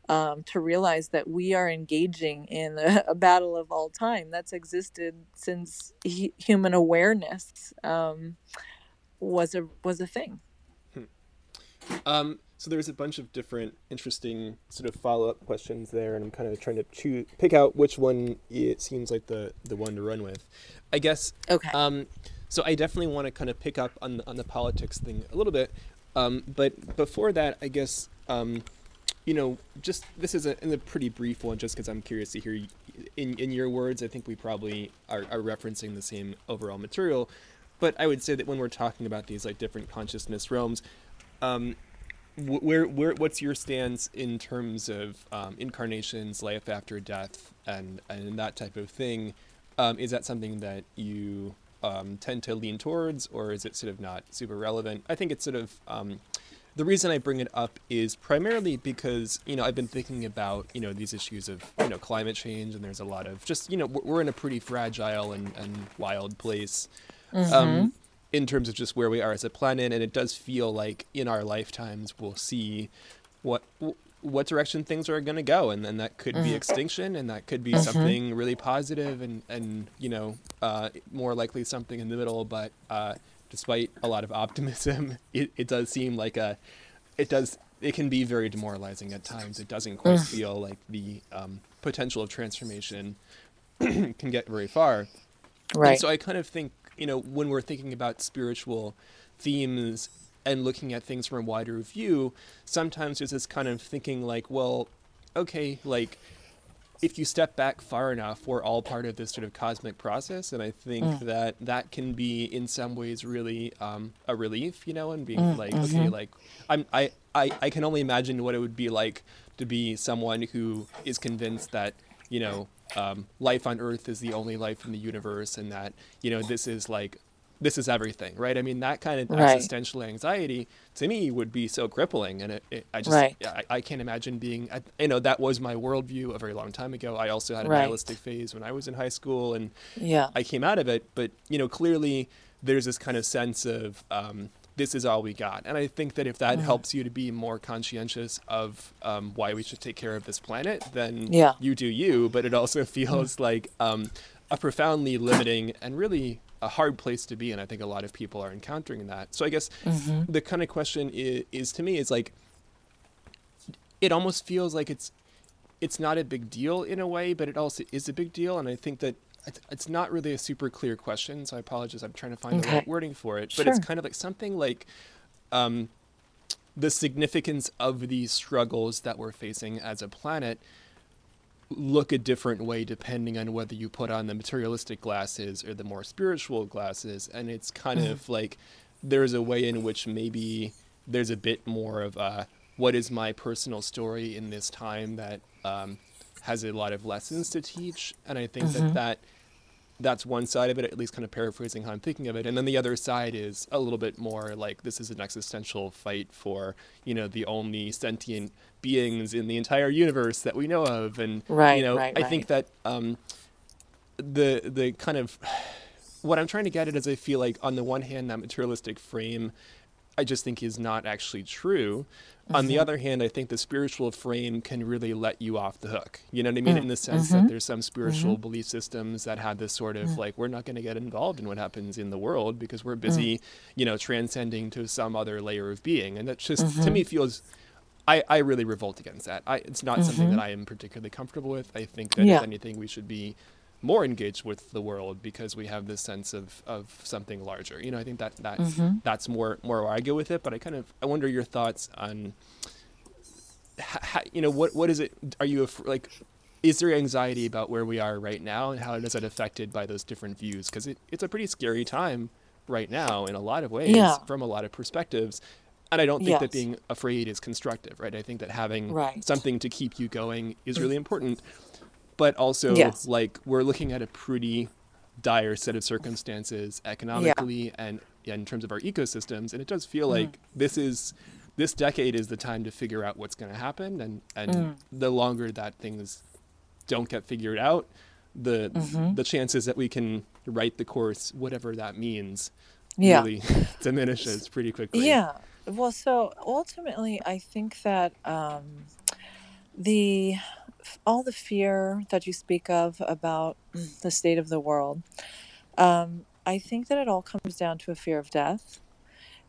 um, to realize that we are engaging in a, (laughs) a, battle of all time that's existed since he, human awareness um, was a was a thing. Hmm. Um, so there's a bunch of different interesting sort of follow up questions there, and I'm kind of trying to choose pick out which one it seems like the the one to run with. I guess. Okay. Um, so I definitely want to kind of pick up on the, on the politics thing a little bit, um, but before that, I guess um, you know, just this is a, a pretty brief one, just because I'm curious to hear in in your words. I think we probably are, are referencing the same overall material, but I would say that when we're talking about these like different consciousness realms, um, where where what's your stance in terms of um, incarnations, life after death, and and that type of thing? Um, is that something that you um, tend to lean towards, or is it sort of not super relevant? I think it's sort of um, the reason I bring it up is primarily because you know I've been thinking about you know these issues of you know climate change and there's a lot of just you know we're in a pretty fragile and, and wild place mm-hmm. um, in terms of just where we are as a planet and it does feel like in our lifetimes we'll see what what direction things are going to go and then that could mm-hmm. be extinction and that could be mm-hmm. something really positive and and you know uh, more likely something in the middle but uh, despite a lot of (laughs) optimism, it, it does seem like a, it does, it can be very demoralizing at times. It doesn't quite mm. feel like the um, potential of transformation (clears throat) can get very far. Right. And so I kind of think, you know, when we're thinking about spiritual themes and looking at things from a wider view, sometimes there's this kind of thinking like, well, okay, like if you step back far enough, we're all part of this sort of cosmic process, and I think mm. that that can be in some ways really um, a relief, you know, and being mm, like, mm-hmm. okay, like I'm, I, I, I can only imagine what it would be like to be someone who is convinced that you know um, life on Earth is the only life in the universe, and that you know this is like this is everything, right? I mean, that kind of right. existential anxiety to me would be so crippling, and it, it I just right. I, I, can't imagine being. I, you know, that was my worldview a very long time ago. I also had a right. nihilistic phase when I was in high school, and yeah, I came out of it. But you know, clearly there's this kind of sense of um, this is all we got, and I think that if that mm. helps you to be more conscientious of um, why we should take care of this planet, then yeah. you do you. But it also (laughs) feels mm. like um, a profoundly limiting and really a hard place to be and i think a lot of people are encountering that so i guess mm-hmm. the kind of question is, is, to me is like it almost feels like it's it's not a big deal in a way, but it also is a big deal. And I think that it's, not really a super clear question. So I apologize. I'm trying to find okay. the right wording for it. But sure. it's kind of like something like um, the significance of these struggles that we're facing as a planet look a different way depending on whether you put on the materialistic glasses or the more spiritual glasses. And it's kind mm. of like there's a way in which maybe there's a bit more of a what is my personal story in this time that um, has a lot of lessons to teach, and I think mm-hmm. that that that's one side of it, at least kind of paraphrasing how I'm thinking of it. And then the other side is a little bit more like this is an existential fight for, you know, the only sentient beings in the entire universe that we know of. And, right, you know, right, I right. think that um, the, the kind of, what I'm trying to get at is I feel like on the one hand, that materialistic frame I just think is not actually true. Mm-hmm. On the mm-hmm. other hand, I think the spiritual frame can really let you off the hook. You know what I mean? Mm-hmm. In the sense mm-hmm. that there's some spiritual mm-hmm. belief systems that have this sort of mm. like, we're not going to get involved in what happens in the world because we're busy, mm. you know, transcending to some other layer of being. And that just, to mm-hmm. me, feels. I, I really revolt against that. I, it's not something that I am particularly comfortable with. I think that yeah. if anything, we should be more engaged with the world because we have this sense of, of something larger. You know, I think that that's mm-hmm. that's more more where I go with it. But I kind of I wonder your thoughts on, how, you know, what what is it? Are you like? Is there anxiety about where we are right now, and how is that affected by those different views? Because it, it's a pretty scary time right now in a lot of ways, yeah. from a lot of perspectives. And I don't think yes. that being afraid is constructive, right? I think that having right. something to keep you going is (clears throat) really important but also yes. like we're looking at a pretty dire set of circumstances economically yeah. and, in terms of our ecosystems and it does feel mm. like this is this decade is the time to figure out what's going to happen and and mm. the longer that things don't get figured out the mm-hmm. the chances that we can right the course whatever that means yeah. really (laughs) diminishes pretty quickly yeah well so ultimately i think that um, the all the fear that you speak of about the state of the world, um, I think that it all comes down to a fear of death.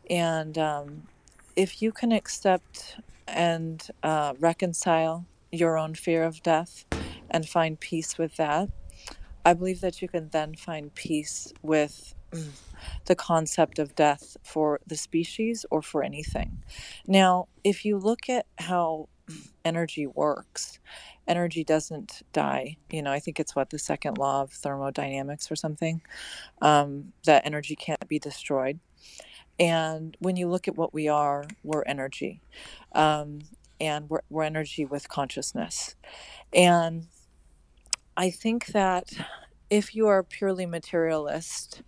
And um, if you can accept and uh, reconcile your own fear of death and find peace with that, I believe that you can then find peace with the concept of death for the species or for anything. Now, if you look at how energy works, energy doesn't die. You know, I think it's what the second law of thermodynamics or something um, that energy can't be destroyed. And when you look at what we are, we're energy, um, and we're, we're energy with consciousness. And I think that if you are purely materialist,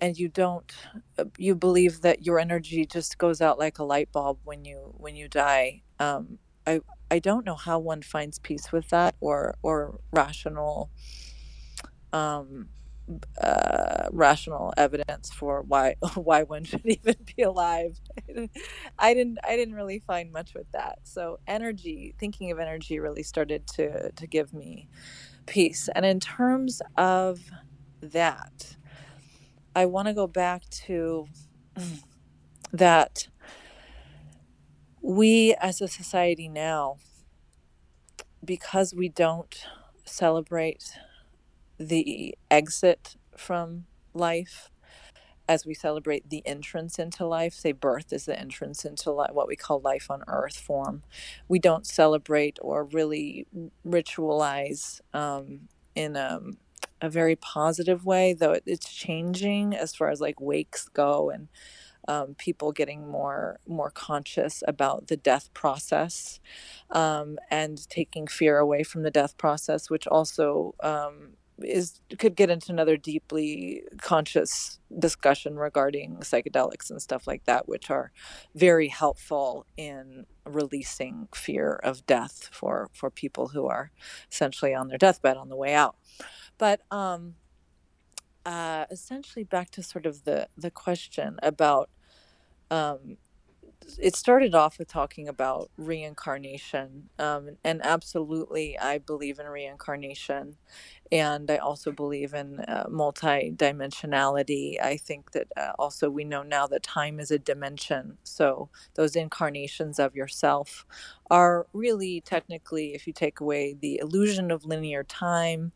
and you don't uh, you believe that your energy just goes out like a light bulb when you when you die um, I I don't know how one finds peace with that or or rational um, uh, rational evidence for why (laughs) why one should (laughs) even be alive. I didn't I didn't really find much with that. So energy, thinking of energy, really started to to give me peace. And in terms of that, I want to go back to (clears throat) that we as a society now, because we don't celebrate the exit from life as we celebrate the entrance into life, say birth is the entrance into li- what we call life on earth form. We don't celebrate or really ritualize um, in a, a very positive way, though it's changing as far as like wakes go and um, people getting more more conscious about the death process um, and taking fear away from the death process, which also um, is could get into another deeply conscious discussion regarding psychedelics and stuff like that, which are very helpful in releasing fear of death for for people who are essentially on their deathbed on the way out. But um, uh, essentially, back to sort of the the question about um, it started off with talking about reincarnation um, and absolutely i believe in reincarnation and I also believe in uh, multi-dimensionality. I think that uh, also we know now that time is a dimension. So those incarnations of yourself are really technically, if you take away the illusion of linear time,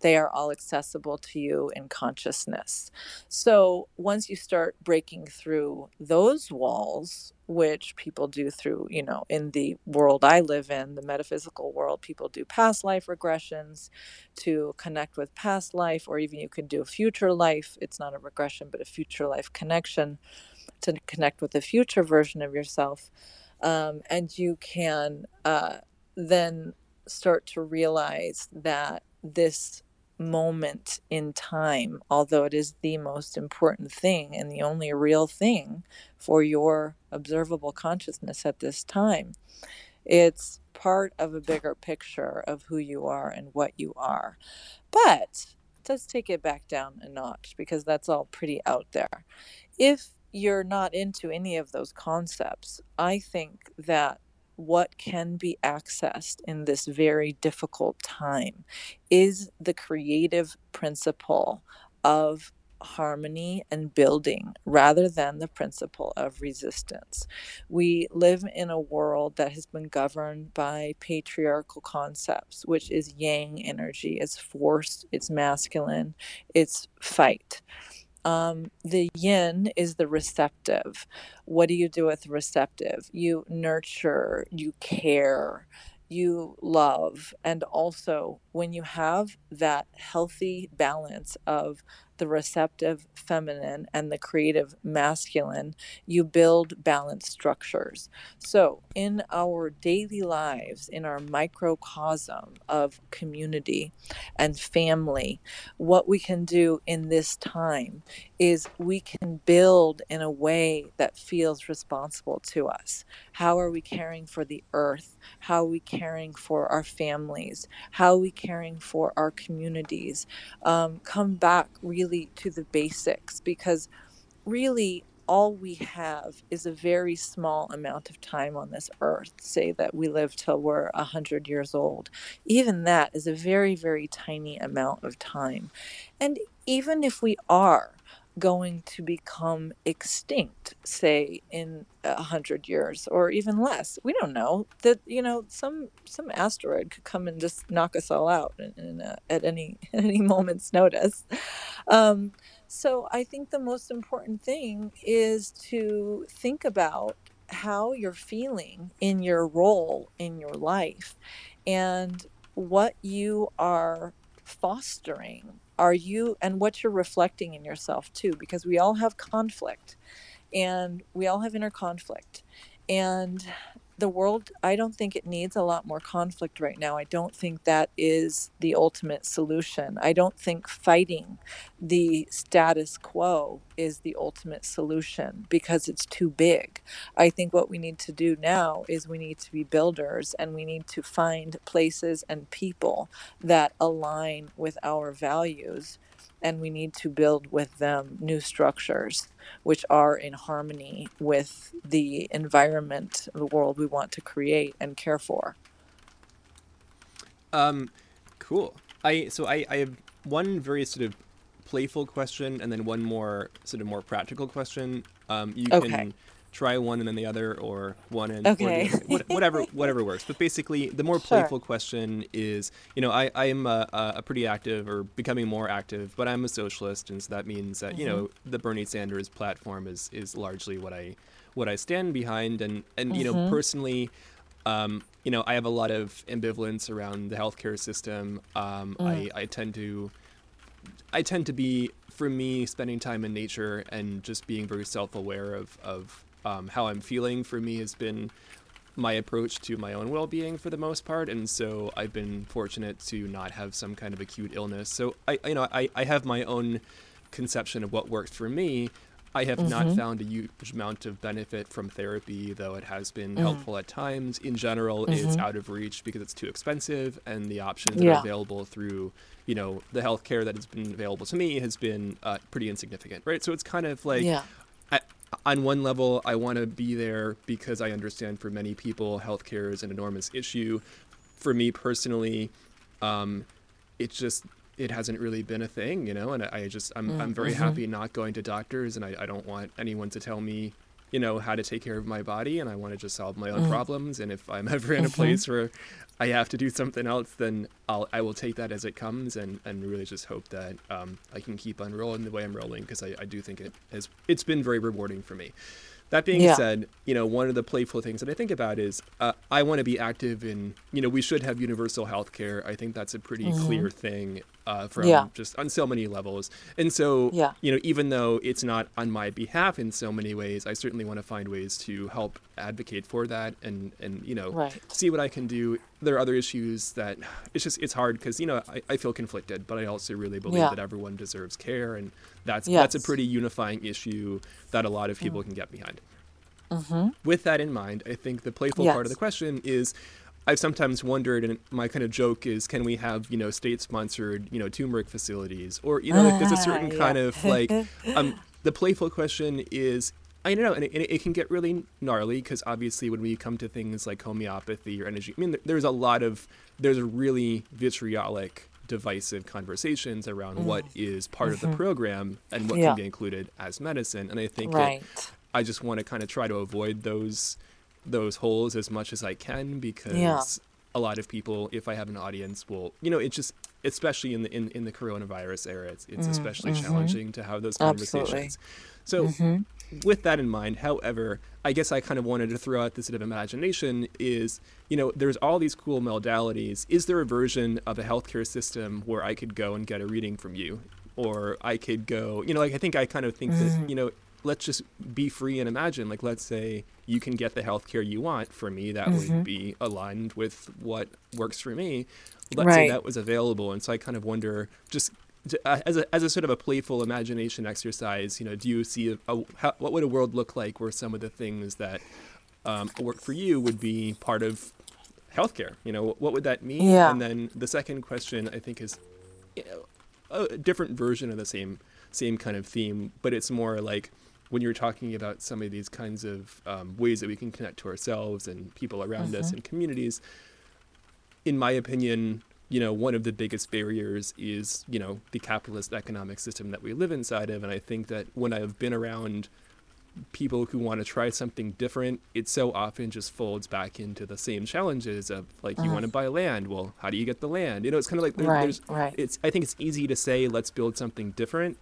they are all accessible to you in consciousness. So once you start breaking through those walls, which people do through, you know, in the world I live in, the metaphysical world, people do past life regressions to connect with past life, or even you can do a future life. It's not a regression, but a future life connection to connect with the future version of yourself. Um, and you can uh, then start to realize that this moment in time, although it is the most important thing and the only real thing for your observable consciousness at this time, it's part of a bigger picture of who you are and what you are. But let's take it back down a notch because that's all pretty out there. If you're not into any of those concepts, I think that what can be accessed in this very difficult time is the creative principle of harmony and building rather than the principle of resistance. We live in a world that has been governed by patriarchal concepts, which is yang energy, it's force, it's masculine, it's fight. Um, the yin is the receptive. What do you do with receptive? You nurture, you care, you love. And also, when you have that healthy balance of the receptive feminine and the creative masculine, you build balanced structures. So, in our daily lives, in our microcosm of community and family, what we can do in this time is we can build in a way that feels responsible to us. How are we caring for the earth? How are we caring for our families? How are we caring for our communities? Um, come back really to the basics because really all we have is a very small amount of time on this earth. Say that we live till we're 100 years old. Even that is a very, very tiny amount of time. And even if we are going to become extinct, say in a hundred years or even less. We don't know that you know some some asteroid could come and just knock us all out in, in a, at any (laughs) any moment's notice. Um, so I think the most important thing is to think about how you're feeling in your role in your life and what you are fostering are you and what you're reflecting in yourself too because we all have conflict and we all have inner conflict. And the world i don't think it needs a lot more conflict right now. I don't think that is the ultimate solution. I don't think fighting the status quo is the ultimate solution because it's too big. I think what we need to do now is we need to be builders and we need to find places and people that align with our values and we need to build with them new structures which are in harmony with the environment, the world we want to create and care for. Um, cool. I so I, I have one very sort of playful question and then one more sort of more practical question. Um, you okay. can try one and then the other, or one and okay. whatever (laughs) whatever works. But basically, the more sure. playful question is, you know, I I am a, a, pretty active or becoming more active, but I'm a socialist, and so that means that mm-hmm. you know mm-hmm. the Bernie Sanders platform is is largely what I what I stand behind, and and mm-hmm. you know mm-hmm. personally. Um, you know, I have a lot of ambivalence around the healthcare system. Um, mm. I, I tend to, I tend to be, for me, spending time in nature and just being very self-aware of, of um, how I'm feeling for me has been my approach to my own well-being for the most part and so i've been fortunate to not have some kind of acute illness so i you know i, I have my own conception of what works for me i have mm-hmm. not found a huge amount of benefit from therapy though it has been mm. helpful at times in general mm-hmm. it's out of reach because it's too expensive and the options yeah. that are available through you know the healthcare that has been available to me has been uh, pretty insignificant right so it's kind of like yeah on one level, I want to be there because I understand for many people, healthcare is an enormous issue. For me personally, um, it's just it hasn't really been a thing, you know, and I, I just I'm Mm, I'm very mhm. happy not going to doctors, and I, I don't want anyone to tell me, you know, how to take care of my body, and I want to just solve my own Mm. problems. And if I'm (laughs) ever in a Mhm. place where I have to do something else, then I'll I will take that as it comes, and and really just hope that um, I can keep on rolling the way I'm rolling because I, I do think it has it's been very rewarding for me. That being Yeah. said, you know, one of the playful things that I think about is uh, I want to be active in, you know, we should have universal health care. I think that's a pretty Mhm. clear thing uh, from Yeah. just on so many levels. And so, Yeah. you know, even though it's not on my behalf in so many ways, I certainly want to find ways to help advocate for that and, and you know, Right. see what I can do. There are other issues that it's just, it's hard because, you know, I, I feel conflicted, but I also really believe Yeah. that everyone deserves care. And that's, that's a pretty unifying issue that a lot of people can get behind Mm-hmm. with that in mind, I think the playful part of the question is I've sometimes wondered, and my kind of joke is, can we have, you know, state sponsored, you know, turmeric facilities? Or, you know, like there's a certain Yeah. kind of like, (laughs) um, the playful question is, I don't know, and it, it can get really gnarly because obviously when we come to things like homeopathy or energy, I mean, there's a lot of, there's really vitriolic, divisive conversations around what is part of the program and what Mm. Yeah. can be included as medicine. And I think it, Right. I just want to kind of try to avoid those those holes as much as I can because Yeah. a lot of people, if I have an audience, will you know it just especially in the in, in the coronavirus era, it's it's Mm, especially mhm. challenging to have those Absolutely. conversations. So Mhm. with that in mind, however, I guess I kind of wanted to throw out this bit of imagination is, you know, there's all these cool modalities. Is there a version of a healthcare system where I could go and get a reading from you? Or I could go, you know, like I think I kind of think Mhm. that, you know, let's just be free and imagine. Like, let's say you can get the healthcare you want for me. That Mhm. would be aligned with what works for me. Let's say that was available. And so I kind of wonder just uh, as a, as a sort of a playful imagination exercise, you know, do you see a, a, how, what would a world look like where some of the things that um, work for you would be part of healthcare? You know, what would that mean? Yeah. And then the second question I think is you know, a different version of the same same kind of theme, but it's more like when you're talking about some of these kinds of um, ways that we can connect to ourselves and people around us Mhm. and communities. In my opinion, you know, one of the biggest barriers is, you know, the capitalist economic system that we live inside of. And I think that when I've been around people who want to try something different, it so often just folds back into the same challenges of like, you Mhm. want to buy land. Well, how do you get the land? You know, it's kind of like there, Right. there's, Right. it's, I think it's easy to say, let's build something different.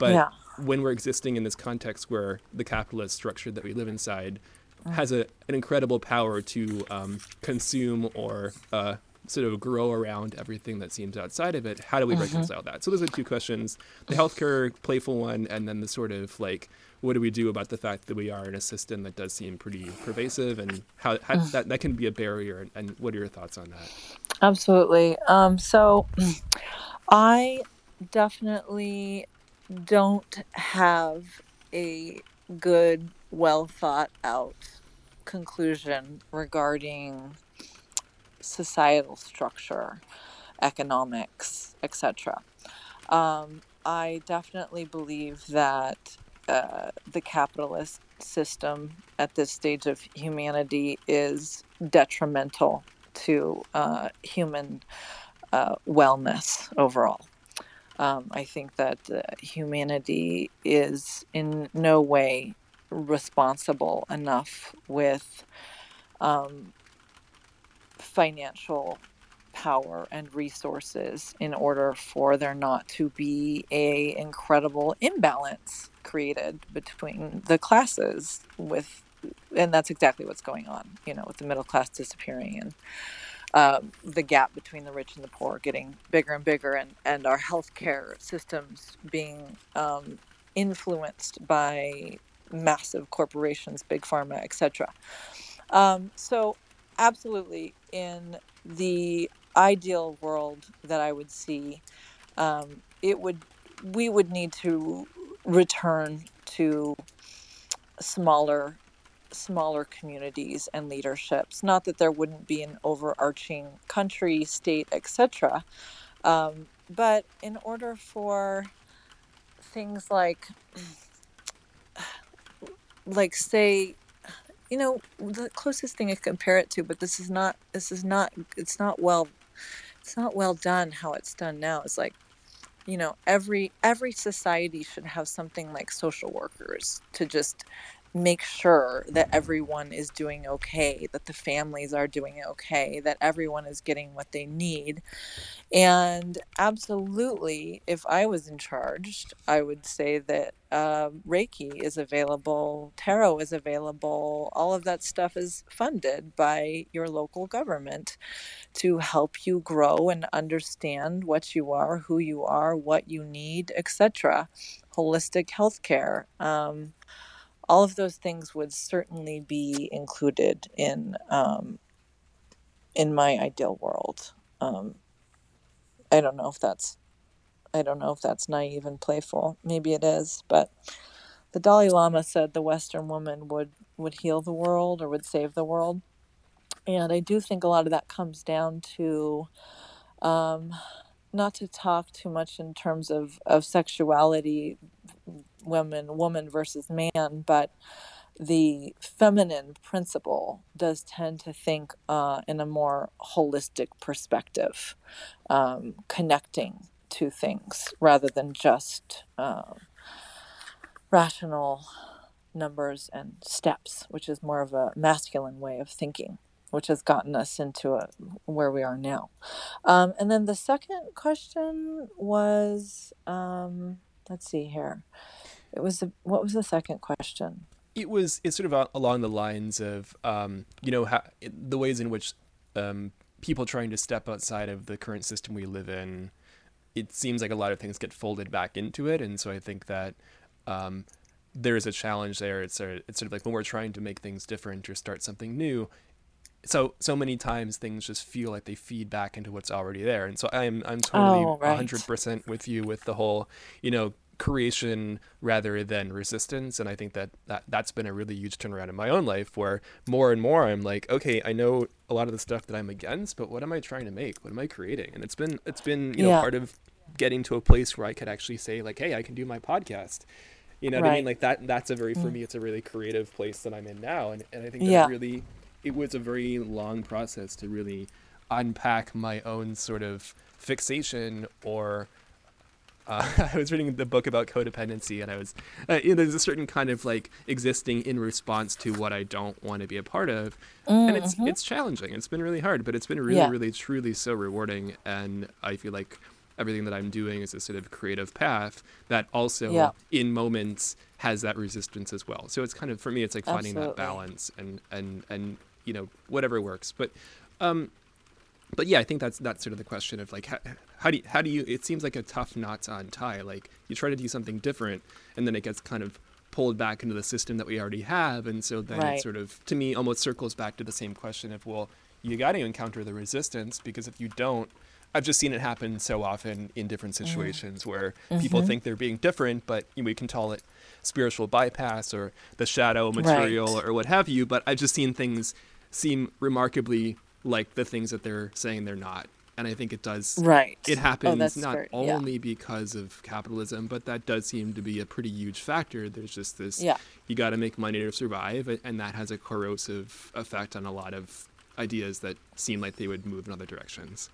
But yeah. when we're existing in this context where the capitalist structure that we live inside Mm. has a, an incredible power to um, consume or uh, sort of grow around everything that seems outside of it, how do we Mhm. reconcile that? So those are two questions: the healthcare playful one, and then the sort of like, what do we do about the fact that we are in a system that does seem pretty pervasive, and how, how Mm. that that can be a barrier? And, and what are your thoughts on that? Absolutely. Um, so (clears throat) I definitely don't have a good, well thought out conclusion regarding societal structure, economics, etc. Um, I definitely believe that uh, the capitalist system at this stage of humanity is detrimental to uh, human uh, wellness overall. Um, I think that uh, humanity is in no way responsible enough with um, financial power and resources in order for there not to be a incredible imbalance created between the classes with and that's exactly what's going on you know with the middle class disappearing and um, the gap between the rich and the poor getting bigger and bigger and, and our healthcare systems being um, influenced by massive corporations big pharma etc um, so absolutely in the ideal world that i would see um, it would we would need to return to smaller smaller communities and leaderships. Not that there wouldn't be an overarching country state etc um, but in order for things like (sighs) like say you know the closest thing i compare it to but this is not this is not it's not well it's not well done how it's done now it's like you know every every society should have something like social workers to just make sure that everyone is doing okay, that the families are doing okay, that everyone is getting what they need. And absolutely, if I was in charge, I would say that uh, Reiki is available, tarot is available, all of that stuff is funded by your local government to help you grow and understand what you are, who you are, what you need, etc. Holistic healthcare. Um, all of those things would certainly be included in um, in my ideal world. Um, I don't know if that's I don't know if that's naive and playful. Maybe it is, but the Dalai Lama said the Western woman would would heal the world or would save the world, and I do think a lot of that comes down to. Um, not to talk too much in terms of, of sexuality women, woman versus man, but the feminine principle does tend to think uh, in a more holistic perspective, um, connecting to things rather than just uh, rational numbers and steps, which is more of a masculine way of thinking, which has gotten us into a, where we are now. Um, and then the second question was um, let's see here. It was a, what was the second question? It was it's sort of along the lines of um, you know how, the ways in which um, people trying to step outside of the current system we live in. It seems like a lot of things get folded back into it, and so I think that um, there is a challenge there. It's of, it's sort of like when we're trying to make things different or start something new. So so many times things just feel like they feed back into what's already there, and so I'm I'm totally 100% with you with the whole you know creation rather than resistance and i think that, that that's been a really huge turnaround in my own life where more and more i'm like okay i know a lot of the stuff that i'm against but what am i trying to make what am i creating and it's been it's been you know yeah. part of getting to a place where i could actually say like hey i can do my podcast you know right. what i mean like that that's a very for mm. me it's a really creative place that i'm in now and, and i think that yeah. really it was a very long process to really unpack my own sort of fixation or uh, (laughs) I was reading the book about codependency, and I was, uh, you know, there's a certain kind of like existing in response to what I don't want to be a part of, mm-hmm. and it's mm-hmm. it's challenging. It's been really hard, but it's been really, yeah. really, truly so rewarding. And I feel like everything that I'm doing is a sort of creative path that also, yeah. in moments, has that resistance as well. So it's kind of for me, it's like finding Absolutely. that balance and and and you know whatever works. But um, but yeah, I think that's that's sort of the question of like how, how do you, how do you? It seems like a tough knot to untie. Like you try to do something different, and then it gets kind of pulled back into the system that we already have, and so then right. it sort of to me almost circles back to the same question of well, you got to encounter the resistance because if you don't, I've just seen it happen so often in different mm. situations mm. where mm-hmm. people think they're being different, but we can call it spiritual bypass or the shadow material right. or what have you. But I've just seen things seem remarkably like the things that they're saying they're not. And I think it does. Right. It oh, happens oh, not only yeah. because of capitalism, but that does seem to be a pretty huge factor. There's just this. Yeah. You got to make money to survive, and that has a corrosive effect on a lot of ideas that seem like they would move in other directions.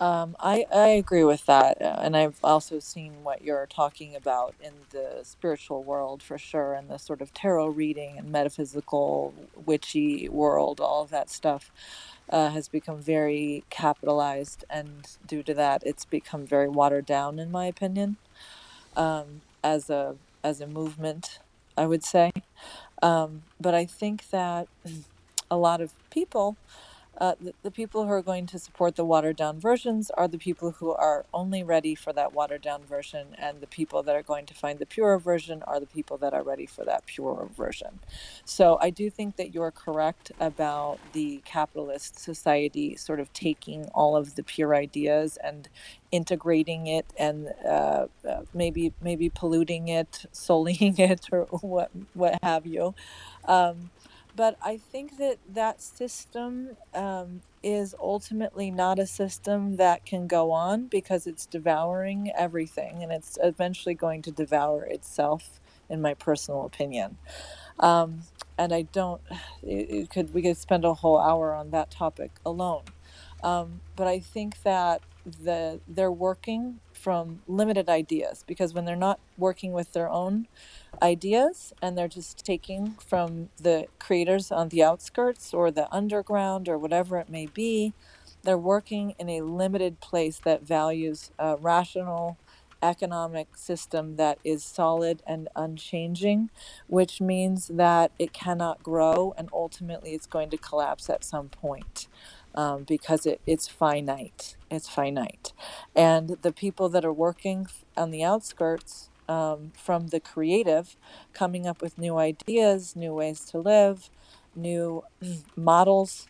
Um, I, I agree with that. Uh, and I've also seen what you're talking about in the spiritual world for sure, and the sort of tarot reading and metaphysical, witchy world, all of that stuff uh, has become very capitalized, and due to that, it's become very watered down, in my opinion, um, as a as a movement. I would say, um, but I think that (clears throat) a lot of people uh, the, the, people who are going to support the watered down versions are the people who are only ready for that watered down version, and the people that are going to find the purer version are the people that are ready for that purer version. So I do think that you're correct about the capitalist society sort of taking all of the pure ideas and integrating it and uh, uh, maybe maybe polluting it, (laughs) sullying it, or what what have you. Um, but I think that that system um, is ultimately not a system that can go on because it's devouring everything and it's eventually going to devour itself, in my personal opinion. Um, and I don't. It, it, could we could spend a whole hour on that topic alone. Um, but I think that the they're working from limited ideas because when they're not working with their own ideas and they're just taking from the creators on the outskirts or the underground or whatever it may be, they're working in a limited place that values a rational economic system that is solid and unchanging, which means that it cannot grow and ultimately it's going to collapse at some point um, because it, it's finite. It's finite. And the people that are working on the outskirts um, from the creative, coming up with new ideas, new ways to live, new (clears throat) models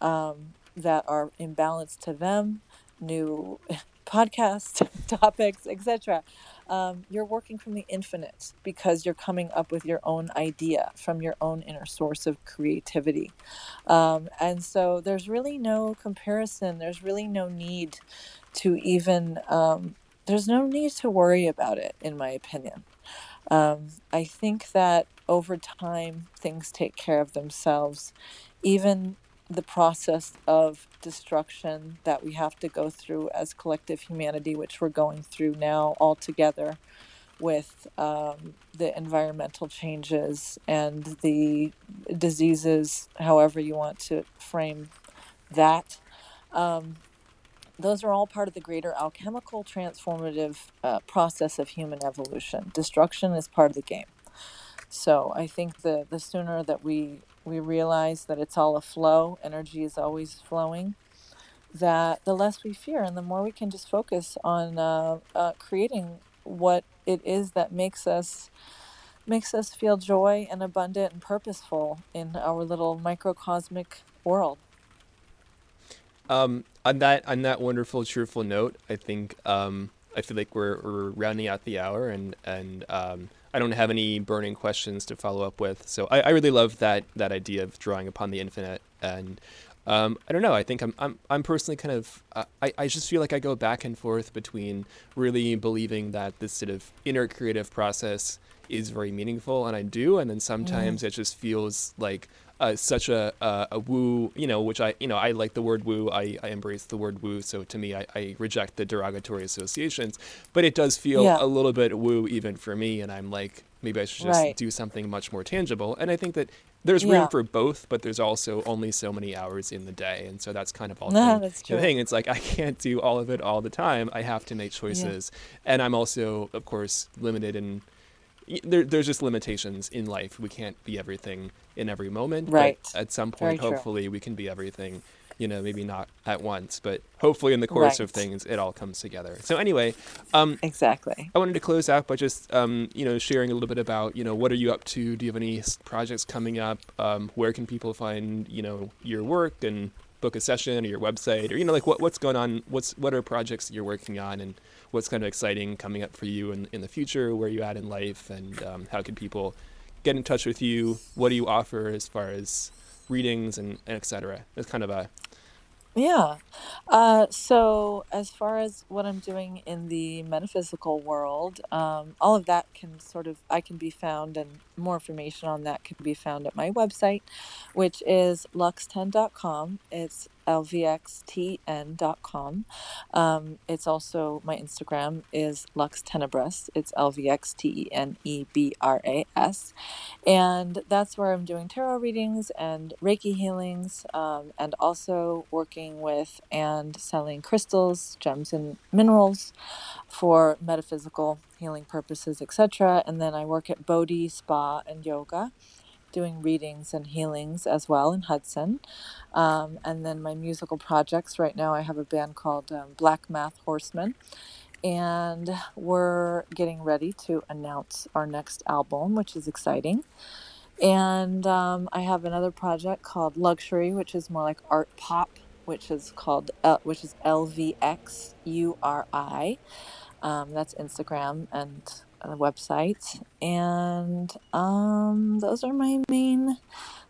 um, that are in balance to them, new (laughs) podcast (laughs) topics, etc. Um, you're working from the infinite because you're coming up with your own idea from your own inner source of creativity. Um, and so there's really no comparison, there's really no need to even, um, there's no need to worry about it, in my opinion. Um, I think that over time, things take care of themselves. Even the process of destruction that we have to go through as collective humanity, which we're going through now all together with um, the environmental changes and the diseases, however you want to frame that. Um, those are all part of the greater alchemical transformative uh, process of human evolution. Destruction is part of the game. So I think the the sooner that we we realize that it's all a flow, energy is always flowing, that the less we fear and the more we can just focus on uh, uh, creating what it is that makes us makes us feel joy and abundant and purposeful in our little microcosmic world. Um, on that on that wonderful cheerful note, I think um, I feel like we're, we're rounding out the hour and and um, I don't have any burning questions to follow up with. So I, I really love that that idea of drawing upon the infinite. And um, I don't know. I think I'm I'm I'm personally kind of uh, I I just feel like I go back and forth between really believing that this sort of inner creative process is very meaningful, and I do, and then sometimes mm. it just feels like uh, such a, a, a woo, you know, which I, you know, I like the word woo. I, I embrace the word woo. So to me, I, I reject the derogatory associations. But it does feel yeah. a little bit woo even for me. And I'm like, maybe I should just right. do something much more tangible. And I think that there's room yeah. for both, but there's also only so many hours in the day. And so that's kind of all (laughs) no, the thing. It's like I can't do all of it all the time. I have to make choices. Yeah. And I'm also, of course, limited in there, there's just limitations in life. We can't be everything in every moment. Right. But at some point, Very hopefully, true. we can be everything. You know, maybe not at once, but hopefully, in the course right. of things, it all comes together. So, anyway, um, exactly. I wanted to close out by just, um, you know, sharing a little bit about, you know, what are you up to? Do you have any projects coming up? Um, where can people find, you know, your work and book a session or your website, or you know, like what what's going on? What's what are projects that you're working on and what's kind of exciting coming up for you in, in the future, where are you at in life, and um, how can people get in touch with you? What do you offer as far as readings and, and etc. It's kind of a yeah. Uh, so, as far as what I'm doing in the metaphysical world, um, all of that can sort of, I can be found, and more information on that can be found at my website, which is lux10.com. It's lvxtn.com. Um, it's also, my Instagram is Lux Tenebras. It's L V X T E N E B R A S. And that's where I'm doing tarot readings and Reiki healings, um, and also working with and selling crystals, gems, and minerals for metaphysical healing purposes, etc. And then I work at Bodhi Spa and Yoga doing readings and healings as well in Hudson. Um, and then my musical projects right now, I have a band called um, Black Math Horsemen. And we're getting ready to announce our next album, which is exciting. And um, I have another project called Luxury, which is more like art pop, which is called which is L V X U R I. Um, that's Instagram and the website, and um, those are my main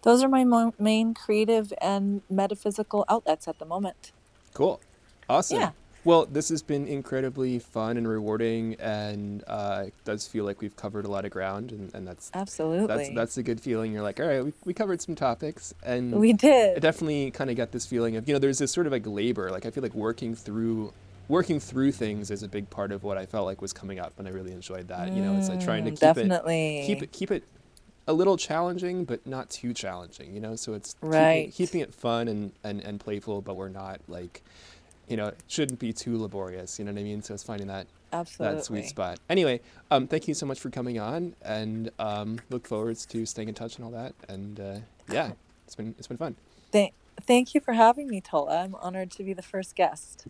those are my mo- main creative and metaphysical outlets at the moment. Cool, awesome. Yeah. Well, this has been incredibly fun and rewarding, and uh, it does feel like we've covered a lot of ground, and, and that's absolutely that's that's a good feeling. You're like, all right, we, we covered some topics, and we did. I definitely kind of got this feeling of you know, there's this sort of like labor. Like I feel like working through working through things is a big part of what I felt like was coming up, and I really enjoyed that. You know, it's like trying to Mm, keep it keep it keep it a little challenging, but not too challenging. You know, so it's keeping- Right. keeping, it fun and, and and playful, but we're not like, you know, it shouldn't be too laborious. You know what I mean? So it's finding that Absolutely. that sweet spot. Anyway, um, thank you so much for coming on, and um, look forward to staying in touch and all that. And uh, yeah, it's been it's been fun. Thank, thank you for having me, Tola. I'm honored to be the first guest.